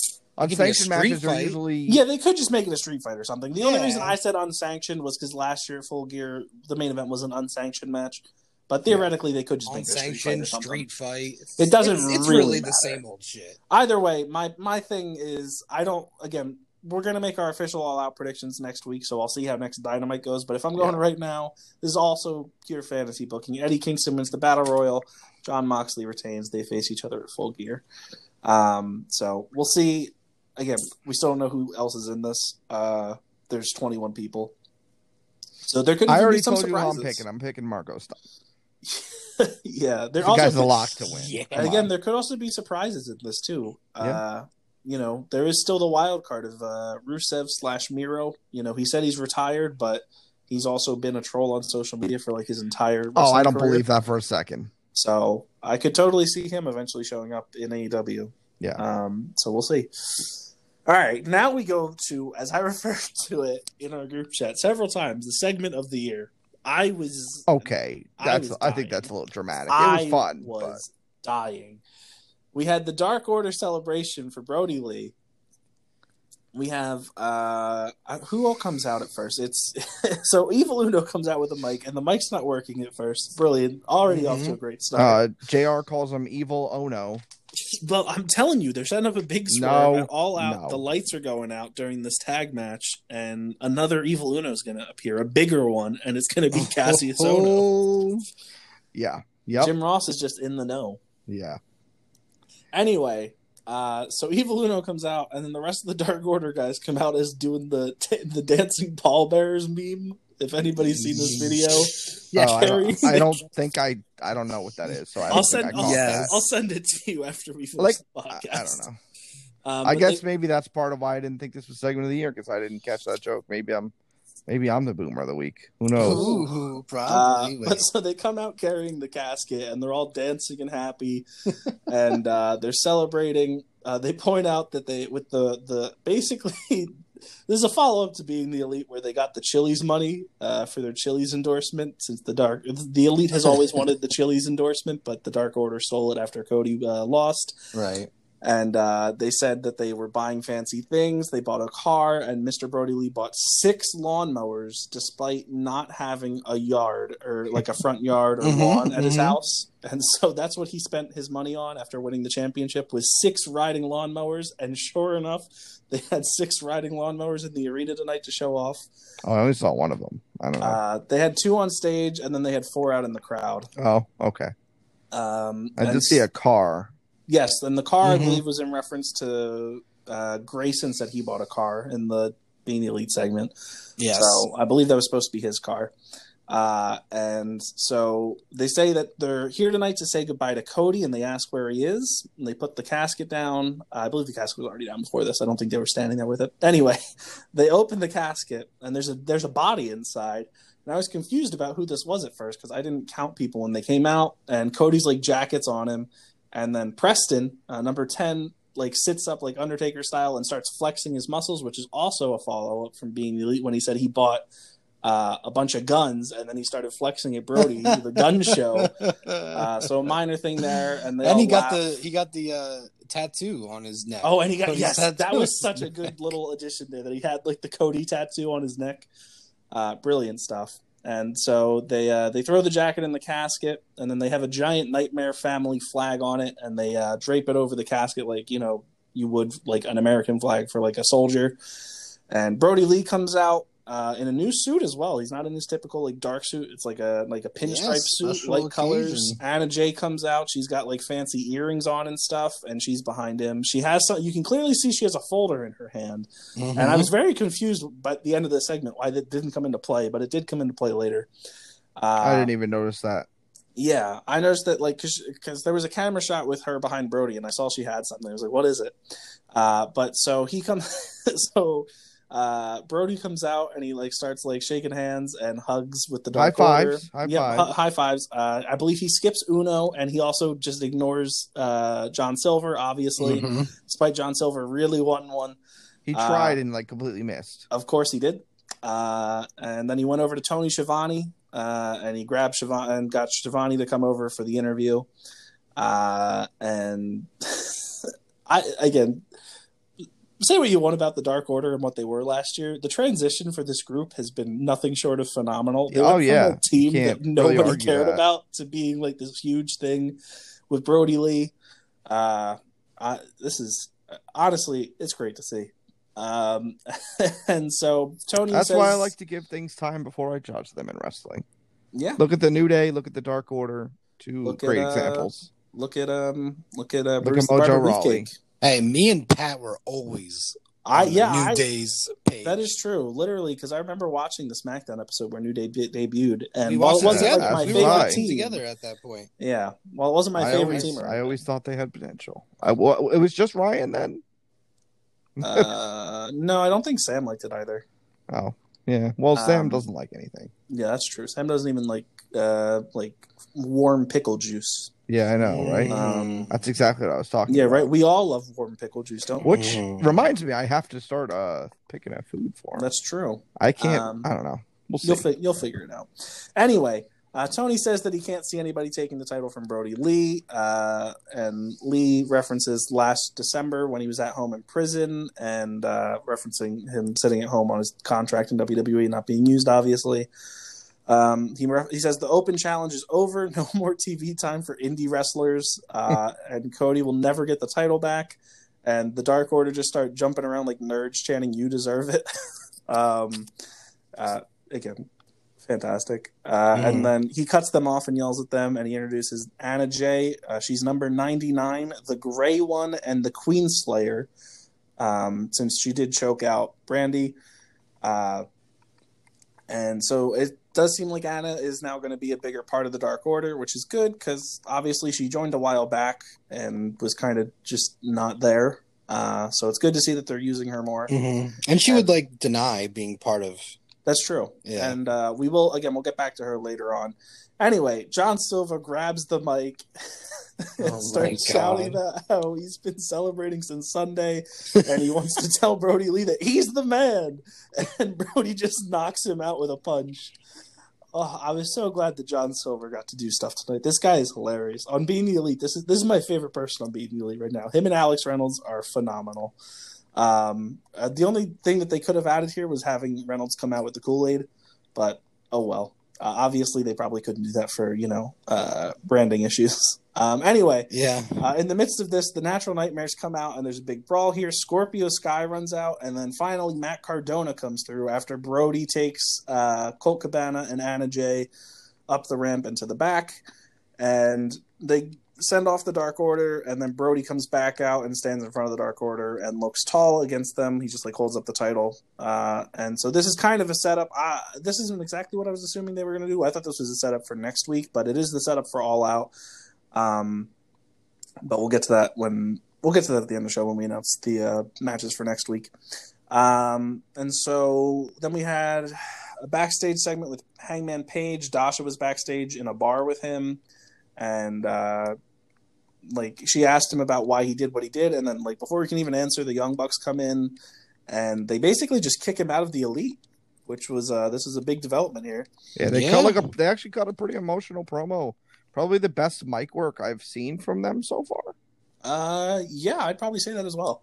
It could be a Unsanctioned street matches are fight. usually. Yeah, they could just make it a street fight or something. The only reason I said unsanctioned was because last year at Full Gear, the main event was an unsanctioned match. But theoretically, they could just make it a street fight or street fight. It doesn't It's, it's really really the same old shit. Either way, my my thing is I don't. Again, we're gonna make our official all out predictions next week, so I'll see how next Dynamite goes. But if I'm going Yeah. right now, this is also pure fantasy booking. Eddie Kingston wins the Battle Royal. Jon Moxley retains. They face each other at Full Gear. Um, so we'll see. Again, we still don't know who else is in this. Uh, there's 21 people, so there could be surprises. I already be some told you who I'm picking. I'm picking Marco Stunt. *laughs* yeah, there The also guy's a lock to win. Yeah. Again, on. there could also be surprises in this too. Yeah. Uh, you know, there is still the wild card of uh, Rusev slash Miro. You know, he said he's retired, but he's also been a troll on social media for like his entire. Oh, I don't career. believe that for a second. So I could totally see him eventually showing up in AEW. Yeah. Um, so we'll see. All right, now we go to, as I *laughs* referred to it in our group chat several times, the segment of the year. I was Okay, I that's. was I, think that's a little dramatic. I it was fun, was dying. We had the Dark Order celebration for Brodie Lee. We have uh who all comes out at first? It's *laughs* so Evil Uno comes out with a mic, and the mic's not working at first. Brilliant, already off to a great start. uh, Jr. calls him evil Ono. Well, I'm telling you, they're setting up a big swerve. No, and all out. no. The lights are going out during this tag match, and another Evil Uno is going to appear, a bigger one, and it's going to be *laughs* Cassius Ohno. Oh, *laughs* Yeah. Yep. Jim Ross is just in the know. Yeah. Anyway, uh, so Evil Uno comes out, and then the rest of the Dark Order guys come out as doing the *laughs* the dancing pallbearers meme. If anybody's seen this video, Yeah, Oh, I, don't, I don't think I. I don't know what that is. So I I'll send I I'll, caught Yes. I'll send it to you after we finish Like, the podcast. I, I don't know. Um, I guess they- maybe that's part of why I didn't think this was segment of the year because I didn't catch that joke. Maybe I'm. Maybe I'm the boomer of the week. Who knows? Ooh, Uh, probably. *laughs* but so they come out carrying the casket and they're all dancing and happy and uh, they're celebrating. Uh, they point out that they, with the, the basically, this is a follow up to being the elite where they got the Chili's money uh, for their Chili's endorsement since the dark, the elite has always wanted the *laughs* Chili's endorsement, but the Dark Order stole it after Cody uh, lost. right. And uh, they said that they were buying fancy things. They bought a car, and Mr. Brodie Lee bought six lawnmowers, despite not having a yard or like a front yard or Mhm, lawn at his mhm. house. and so that's what he spent his money on after winning the championship was six riding lawnmowers. And sure enough, they had six riding lawnmowers in the arena tonight to show off. Oh, I only saw one of them. I don't know. Uh, they had two on stage, and then they had four out in the crowd. oh, okay. Um, I did see a car. Yes, and the car Mhm. I believe was in reference to uh, Grayson said he bought a car in the Being the Elite segment. Yes. So I believe that was supposed to be his car. Uh, and so they say that they're here tonight to say goodbye to Cody, and they ask where he is. And they put the casket down. I believe the casket was already down before this. I don't think they were standing there with it. Anyway, *laughs* they open the casket, and there's a there's a body inside. And I was confused about who this was at first because I didn't count people when they came out. And Cody's like jackets on him, and then Preston, uh, number ten, like sits up like Undertaker style and starts flexing his muscles, which is also a follow up from being the elite when he said he bought uh, a bunch of guns and then he started flexing at Brodie the gun *laughs* show. Uh, so a minor thing there, and and he got laugh. the he got the uh, tattoo on his neck. Oh, and he got Cody's yes, that was such a *laughs* good little addition there that he had like the Cody tattoo on his neck. Uh, brilliant stuff. And so they uh, they throw the jacket in the casket, and then they have a giant Nightmare Family flag on it, and they uh, drape it over the casket like you know you would like an American flag for like a soldier. And Brodie Lee comes out uh, in a new suit as well. He's not in his typical like dark suit. It's like a like a pinstripe Yes, suit, light colors. Anna Jay comes out. She's got like fancy earrings on and stuff, and she's behind him. She has some. You can clearly see she has a folder in her hand. Mhm. And I was very confused by the end of the segment why that didn't come into play, but it did come into play later. Uh, I didn't even notice that. yeah, I noticed that like because there was a camera shot with her behind Brodie, and I saw she had something. I was like, "What is it?" Uh, but so he comes, *laughs* so uh, Brodie comes out and he like starts like shaking hands and hugs with the Dark High Order. fives, high Yep, fives. hi- high fives. Uh, I believe he skips Uno, and he also just ignores uh, John Silver, obviously, Mhm. despite John Silver really wanting one. He Uh, tried and like completely missed. Of course he did. Uh, and then he went over to Tony Schiavone uh, and he grabbed Schiavone and got Schiavone to come over for the interview. Uh, and *laughs* I again say what you want about the Dark Order and what they were last year. The transition for this group has been nothing short of phenomenal. They Oh, yeah. team that can't really nobody cared that. about to being like this huge thing with Brodie Lee. Uh, I, this is honestly, it's great to see. Um, *laughs* and so Tony. That's says, why I like to give things time before I judge them in wrestling. Yeah, Look at the New Day. Look at the Dark Order. Two Look at, great uh, examples. look at um, look at uh, Look at Mojo Rawley. Hey, me and Pat were always I yeah, New I, Day's page. that is true. Literally, because I remember watching the SmackDown episode where New Day de- debuted, and we while watched it wasn't like my we favorite watched. team, together at that point. yeah, well, it wasn't my I favorite always, team. I always thought they had potential. I, well, it was just Ryan then. uh, no, I don't think Sam liked it either. Oh, yeah. Well, Sam Um, doesn't like anything. Yeah, that's true. Sam doesn't even like uh like warm pickle juice. Yeah, I know, right? Um, That's exactly what I was talking yeah, about. right. We all love warm pickle juice, don't we? Which Mhm. reminds me, I have to start uh picking up food for him. That's true. I can't. um, I don't know. We'll see. You'll fi- you'll figure it out. Anyway, uh, Tony says that he can't see anybody taking the title from Brodie Lee, uh, and Lee references last December when he was at home in prison, and uh, referencing him sitting at home on his contract in WWE not being used, obviously. Um, he he says the Open Challenge is over. *laughs* No more TV time for indie wrestlers, uh, *laughs* and Cody will never get the title back. And the Dark Order just start jumping around like nerds, chanting "You deserve it." *laughs* um, uh, again, fantastic. Uh, Mhm. And then he cuts them off and yells at them, and he introduces Anna Jay. Uh, she's number ninety nine, the Gray One, and the Queen Slayer. Um, since she did choke out Brandi, uh, and so it does seem like Anna is now going to be a bigger part of the Dark Order, which is good because obviously she joined a while back and was kind of just not there. Uh, so it's good to see that they're using her more. Mhm. And she would like deny being part of. That's true. Yeah. And uh, we will again. We'll get back to her later on. Anyway, John Silver grabs the mic and Oh *laughs* starts shouting about how he's been celebrating since Sunday, and he wants to *laughs* tell Brodie Lee that he's the man. *laughs* And Brodie just knocks him out with a punch. Oh, I was so glad that John Silver got to do stuff tonight. This guy is hilarious on Being the Elite. This is this is my favorite person on Being the Elite right now. Him and Alex Reynolds are phenomenal. Um, uh, the only thing that they could have added here was having Reynolds come out with the Kool Aid, but oh well. Uh, obviously, they probably couldn't do that for you know uh, branding issues. *laughs* Um, anyway, Yeah. uh, in the midst of this, the Natural Nightmares come out, and there's a big brawl here. Scorpio Sky runs out, and then finally Matt Cardona comes through after Brodie takes uh, Colt Cabana and Anna Jay up the ramp into the back, and they send off the Dark Order, and then Brodie comes back out and stands in front of the Dark Order and looks tall against them. He just like holds up the title, uh, and so this is kind of a setup. Uh, this isn't exactly what I was assuming they were going to do. I thought this was a setup for next week, but it is the setup for All Out. Um, but we'll get to that when we'll get to that at the end of the show when we announce the uh, matches for next week. Um, and so then we had a backstage segment with Hangman Page. Dasha was backstage in a bar with him, and uh, like she asked him about why he did what he did, and then like before he can even answer, the Young Bucks come in, and they basically just kick him out of the Elite, which was uh, this is a big development here. Yeah, they Yeah. cut like a. They actually cut a pretty emotional promo. Probably the best mic work I've seen from them so far. Uh, yeah, I'd probably say that as well.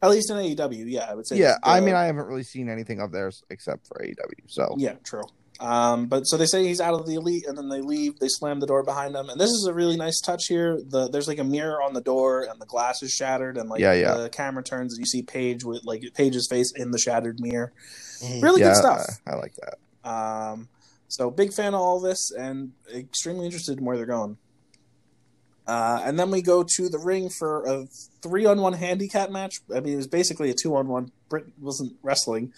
At least in AEW, yeah, I would say. Yeah, that, I uh, mean, I haven't really seen anything of theirs except for AEW. So Yeah, true. Um, but so they say he's out of the elite, and then they leave. They slam the door behind them, and this is a really nice touch here. The there's like a mirror on the door, and the glass is shattered, and like Yeah, yeah. the camera turns, and you see Page with like Page's face in the shattered mirror. Mhm. Really yeah, good stuff. I, I like that. Um, so big fan of all this, and extremely interested in where they're going. Uh, and then we go to the ring for a three on one handicap match. I mean, it was basically a two on one. Britt wasn't wrestling,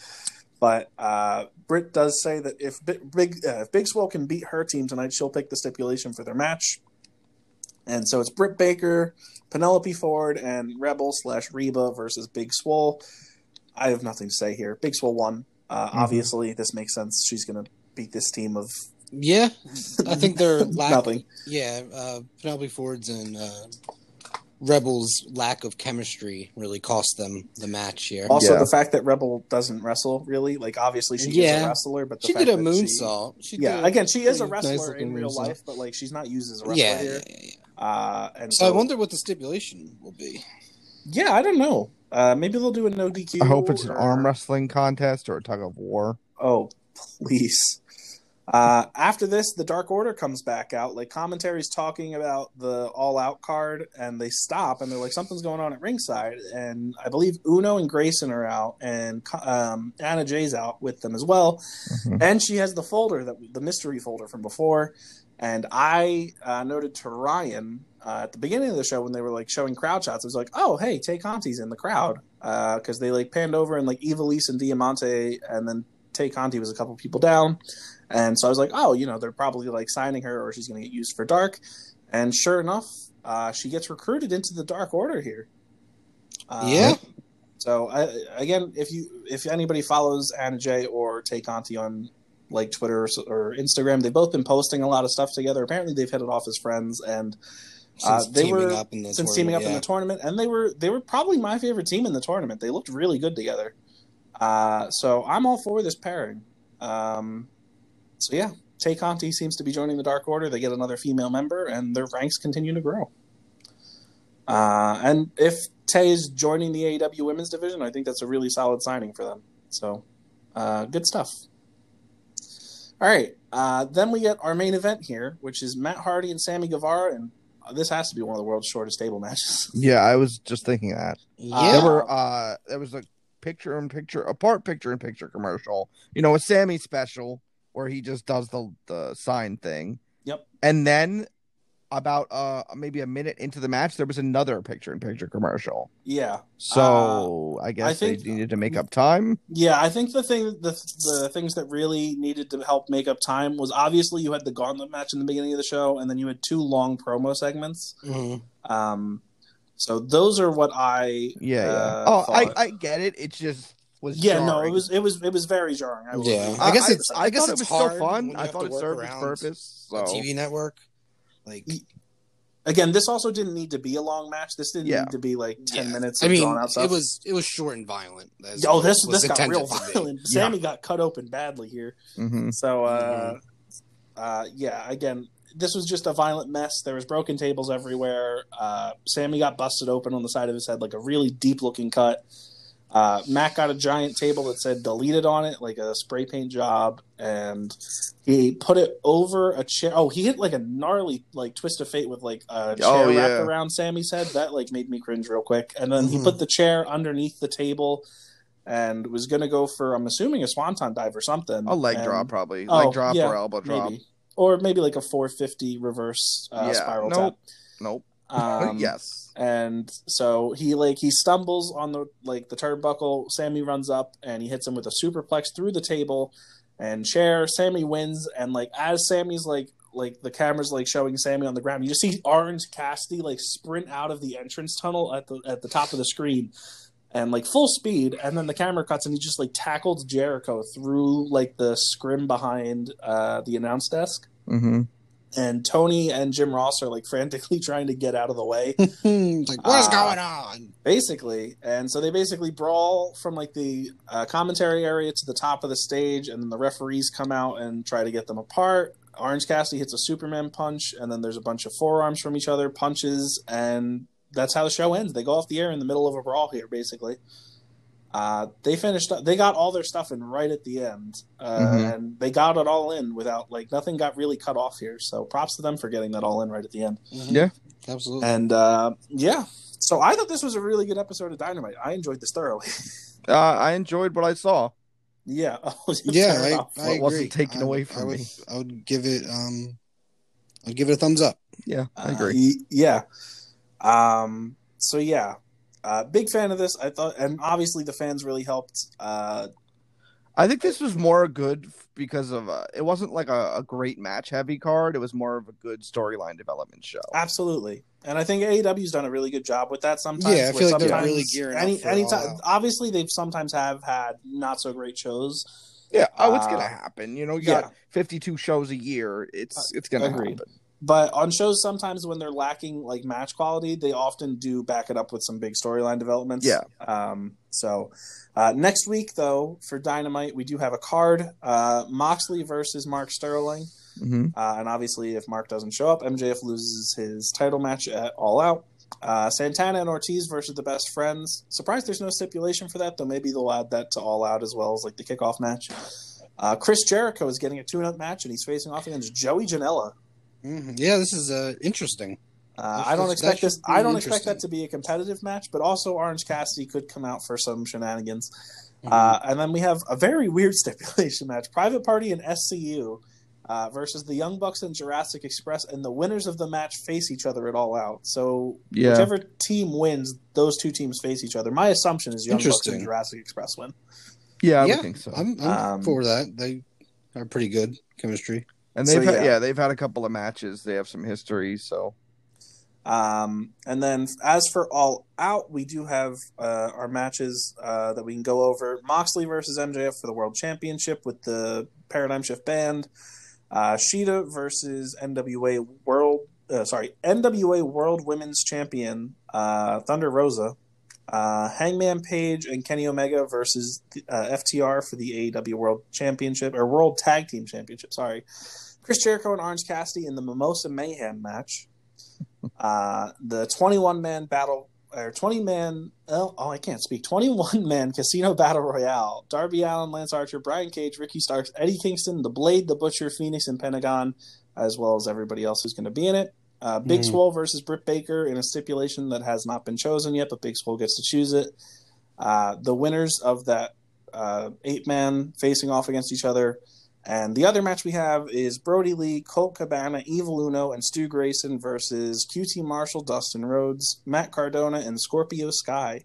but uh, Britt does say that if Big uh, if Big Swole can beat her team tonight, she'll pick the stipulation for their match. And so it's Britt Baker, Penelope Ford, and Rebel slash Reba versus Big Swole. I have nothing to say here. Big Swole won. Uh, Obviously, this makes sense. She's going to beat this team of Yeah, I think they're *laughs* lack, nothing. Yeah, uh, Penelope Ford's and uh, Rebels' lack of chemistry really cost them the match here. Also, Yeah. the fact that Rebel doesn't wrestle really, like obviously she is a wrestler, but the she fact did a moonsault. She, yeah, did again, she is a pretty nice wrestler in real moonsault. life, but like she's not used as a wrestler Yeah, here. yeah, yeah. Uh, and So I wonder what the stipulation will be. Yeah, I don't know. Uh, maybe they'll do a no DQ. I hope it's an arm wrestling contest or a tug of war. Oh, please. Uh, after this, the Dark Order comes back out. Like commentaries talking about the All Out card, and they stop and they're like, something's going on at ringside. And I believe Uno and Grayson are out, and um, Anna Jay's out with them as well. Mhm. And she has the folder that the mystery folder from before. And I uh, noted to Ryan uh, at the beginning of the show when they were like showing crowd shots. I was like, "Oh, hey, Tay Conti's in the crowd," because they like panned over and like Ivelisse and Diamante, and then Tay Conti was a couple people down. And so I was like, "Oh, you know, they're probably like signing her, or she's going to get used for Dark." And sure enough, uh, she gets recruited into the Dark Order here. Uh, yeah, so I, again, if you if anybody follows Anna Jay or Tay Conti on like Twitter or, or Instagram, they've both been posting a lot of stuff together. Apparently, they've hit it off as friends, and uh, they were in since teaming up in tournament, the tournament, and they were they were probably my favorite team in the tournament. They looked really good together. Uh, so I'm all for this pairing. Um, so yeah, Tay Conti seems to be joining the Dark Order. They get another female member, and their ranks continue to grow. Uh, and if Tay is joining the AEW Women's Division, I think that's a really solid signing for them. So, uh, good stuff. All right, uh, then we get our main event here, which is Matt Hardy and Sammy Guevara, and this has to be one of the world's shortest table matches. *laughs* Yeah, I was just thinking that. yeah. There were uh there was a picture in picture a part picture in picture commercial, you know, a Sammy special where he just does the the sign thing. Yep. And then about uh maybe a minute into the match there was another picture in picture commercial. Yeah, So I guess think- they needed to make up time. yeah. I think the thing, the the things that really needed to help make up time was obviously you had the gauntlet match in the beginning of the show, and then you had two long promo segments. Mhm. Um, so those are what I Yeah, yeah. uh, oh, I, thought. I get it. It's just was yeah no it was it was it was very jarring. I will Yeah. agree. I guess it's- I guess it's it was hard still fun. I thought it served its around purpose. A So TV network. Like, again this also didn't need to be a long match. This didn't Yeah. need to be like ten yeah. minutes. I mean, drawn out it was it was short and violent. Oh, it this was this got real to be. violent. Sammy got cut open badly here. mhm. So, uh, uh, yeah, again, this was just a violent mess. There was broken tables everywhere. Uh, Sammy got busted open on the side of his head, like a really deep looking cut. Uh, Matt got a giant table that said deleted on it, like a spray paint job, and he put it over a chair. Oh, he hit like a gnarly like twist of fate with like a chair Oh, wrapped yeah. around Sammy's head. That like made me cringe real quick. And then he Mhm. put the chair underneath the table and was gonna go for I'm assuming a swanton dive or something. A leg And- drop, probably. Oh, leg drop yeah, or elbow drop. maybe. Or maybe like a 450 reverse uh, Yeah, spiral nope. tap. Nope. *laughs* Um, yes. and so he like he stumbles on the like the turnbuckle. Sammy runs up and he hits him with a superplex through the table and chair. Sammy wins, and like as Sammy's like like the camera's like showing Sammy on the ground, you just see Orange Cassidy like sprint out of the entrance tunnel at the at the top of the screen. And like full speed, and then the camera cuts, and he just like tackled Jericho through like the scrim behind uh, the announce desk Mm-hmm. And Tony and Jim Ross are like frantically *laughs* trying to get out of the way, *laughs* like, what's Uh, going on? basically. And so they basically brawl from like the uh, commentary area to the top of the stage, and then the referees come out and try to get them apart. Orange Cassidy hits a Superman punch, and then there's a bunch of forearms from each other, punches, and that's how the show ends. They go off the air in the middle of a brawl here, basically. Uh, they finished. They got all their stuff in right at the end, uh, Mhm. and they got it all in without like nothing got really cut off here. So props to them for getting that all in right at the end. Mhm. Yeah. Absolutely. And uh, yeah, so I thought this was a really good episode of Dynamite. I enjoyed this thoroughly. *laughs* Uh, I enjoyed what I saw. yeah, *laughs* yeah, Fair I. I Well, it wasn't agree. taken I- away I from would, me. I would give it. Um, I'd give it a thumbs up. Yeah, I Uh, agree. y- yeah. Um. So yeah, uh, big fan of this. I thought, and obviously the fans really helped. Uh, I think this was more good because of uh, it wasn't like a, a great match heavy card. It was more of a good storyline development show. absolutely, and I think AEW's done a really good job with that. Sometimes, Yeah, I feel like they're really gearing up any, for anytime. All Out. Obviously, they've sometimes have had not so great shows. Yeah, oh, it's Uh, gonna happen. You know, you yeah. got fifty-two shows a year. It's it's gonna Agreed. happen. But on shows, sometimes when they're lacking like match quality, they often do back it up with some big storyline developments. Yeah. Um, so uh, next week, though, for Dynamite, we do have a card: uh, Moxley versus Mark Sterling. hmm Uh, and obviously, if Mark doesn't show up, MJF loses his title match at All Out. Uh, Santana and Ortiz versus the Best Friends. Surprised there's no stipulation for that, though. Maybe they'll add that to All Out as well as like the kickoff match. Uh, Chris Jericho is getting a tune-up match, and he's facing off against Joey Janela. Mhm. Yeah, this is uh, interesting. Uh, That's- I don't expect that this. I don't expect that to be a competitive match, but also Orange Cassidy could come out for some shenanigans. Mhm. Uh, and then we have a very weird *laughs* stipulation match: Private Party and SCU uh, versus the Young Bucks and Jurassic Express, and the winners of the match face each other at All Out. So Yeah. whichever team wins, those two teams face each other. My assumption is Young Bucks and Jurassic Express win. Yeah, I yeah, would think so. I'm, I'm Um, for that. They are pretty good chemistry. And they've had, yeah. yeah, they've had a couple of matches. They have some history, so Um, and then as for All Out, we do have uh, our matches uh, that we can go over. Moxley versus MJF for the World Championship with the Paradigm Shift Band. Uh, Shida versus NWA World, uh, sorry, NWA World Women's Champion uh, Thunder Rosa. Uh, Hangman Page and Kenny Omega versus uh, FTR for the AEW World Championship or World Tag Team Championship. Sorry, Chris Jericho and Orange Cassidy in the Mimosa Mayhem match. *laughs* Uh, the 21 man battle or 20 man oh, oh I can't speak 21 man casino battle royale Darby Allin Lance Archer Brian Cage Ricky Starks Eddie Kingston the Blade the Butcher Fénix and Pentagon as well as everybody else who's going to be in it uh, Big Mhm. Swole versus Britt Baker in a stipulation that has not been chosen yet but Big Swole gets to choose it uh, the winners of that uh, eight man facing off against each other and the other match we have is Brodie Lee, Colt Cabana, Evil Uno, and Stu Grayson versus QT Marshall, Dustin Rhodes, Matt Cardona, and Scorpio Sky.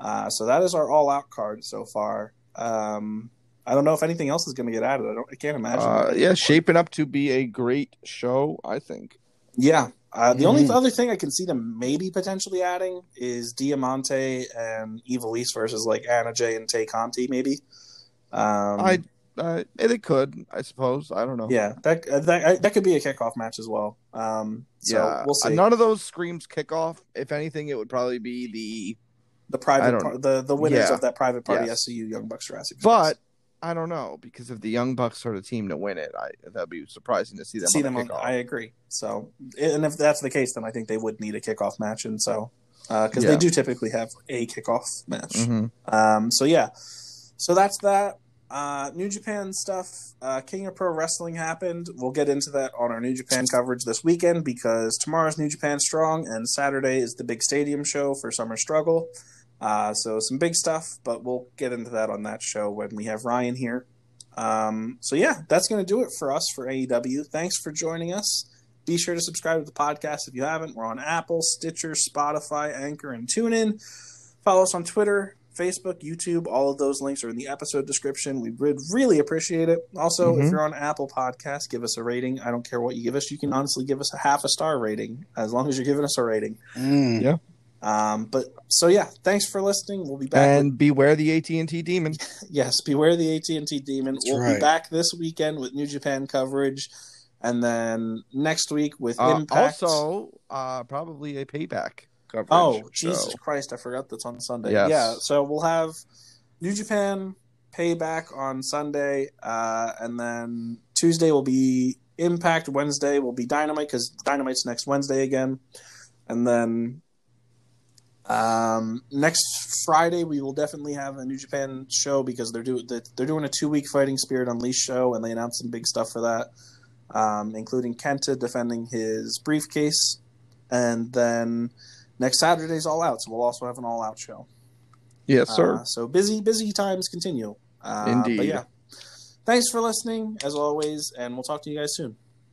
Uh, so that is our all out card so far. Um, I don't know if anything else is going to get added. I don't. I can't imagine. uh, yeah, shaping up to be a great show. I think. Yeah. Uh, the only Mhm. other thing I can see them maybe potentially adding is Diamante and Ivelisse versus like Anna Jay and Tay Conti, maybe. Um, I uh, they could, I suppose. I don't know. yeah, that uh, that that could be a kickoff match as well. Um, so yeah. we'll see. None of those screams kickoff. If anything, it would probably be the. the private par- the the winners Yeah. of that private party Yes. SCU Young Bucks Jurassic. But I don't know because if the Young Bucks are the team to win it, I that'd be surprising to see them. see on them the on. I agree. So and if that's the case, then I think they would need a kickoff match, and so because Yeah. they do typically have a kickoff match. Mhm. Um, so yeah, so that's that. Uh, New Japan stuff. Uh, King of Pro Wrestling happened. We'll get into that on our New Japan coverage this weekend because tomorrow's New Japan Strong and Saturday is the big stadium show for Summer Struggle. Uh, so some big stuff, but we'll get into that on that show when we have Ryan here. Um, so yeah, that's going to do it for us for AEW. Thanks for joining us. Be sure to subscribe to the podcast if you haven't. We're on Apple, Stitcher, Spotify, Anchor, and TuneIn. Follow us on Twitter, Facebook, YouTube. All of those links are in the episode description. We would really appreciate it. Also, if Mhm. you're on Apple Podcasts, give us a rating. I don't care what you give us. You can honestly give us a half a star rating as long as you're giving us a rating. Mm. Um, but so yeah, thanks for listening. We'll be back. with- And beware the AT and T demon. *laughs* yes, beware the AT and T demon. That's we'll be back this weekend with New Japan coverage, and then next week with Uh, Impact. also, uh, probably a payback coverage. oh show. Jesus Christ, I forgot that's on Sunday. Yes. Yeah, so we'll have New Japan payback on Sunday, uh, and then Tuesday will be Impact. Wednesday will be Dynamite because Dynamite's next Wednesday again, and then. Um, next Friday we will definitely have a New Japan show because they're doing they're doing a two week Fighting Spirit Unleashed show and they announced some big stuff for that, um, including Kenta defending his briefcase, and then next Saturday's All Out, so we'll also have an All Out show. Yes, sir. Uh, so busy, busy times continue. Uh, Indeed. But yeah, thanks for listening as always, and we'll talk to you guys soon.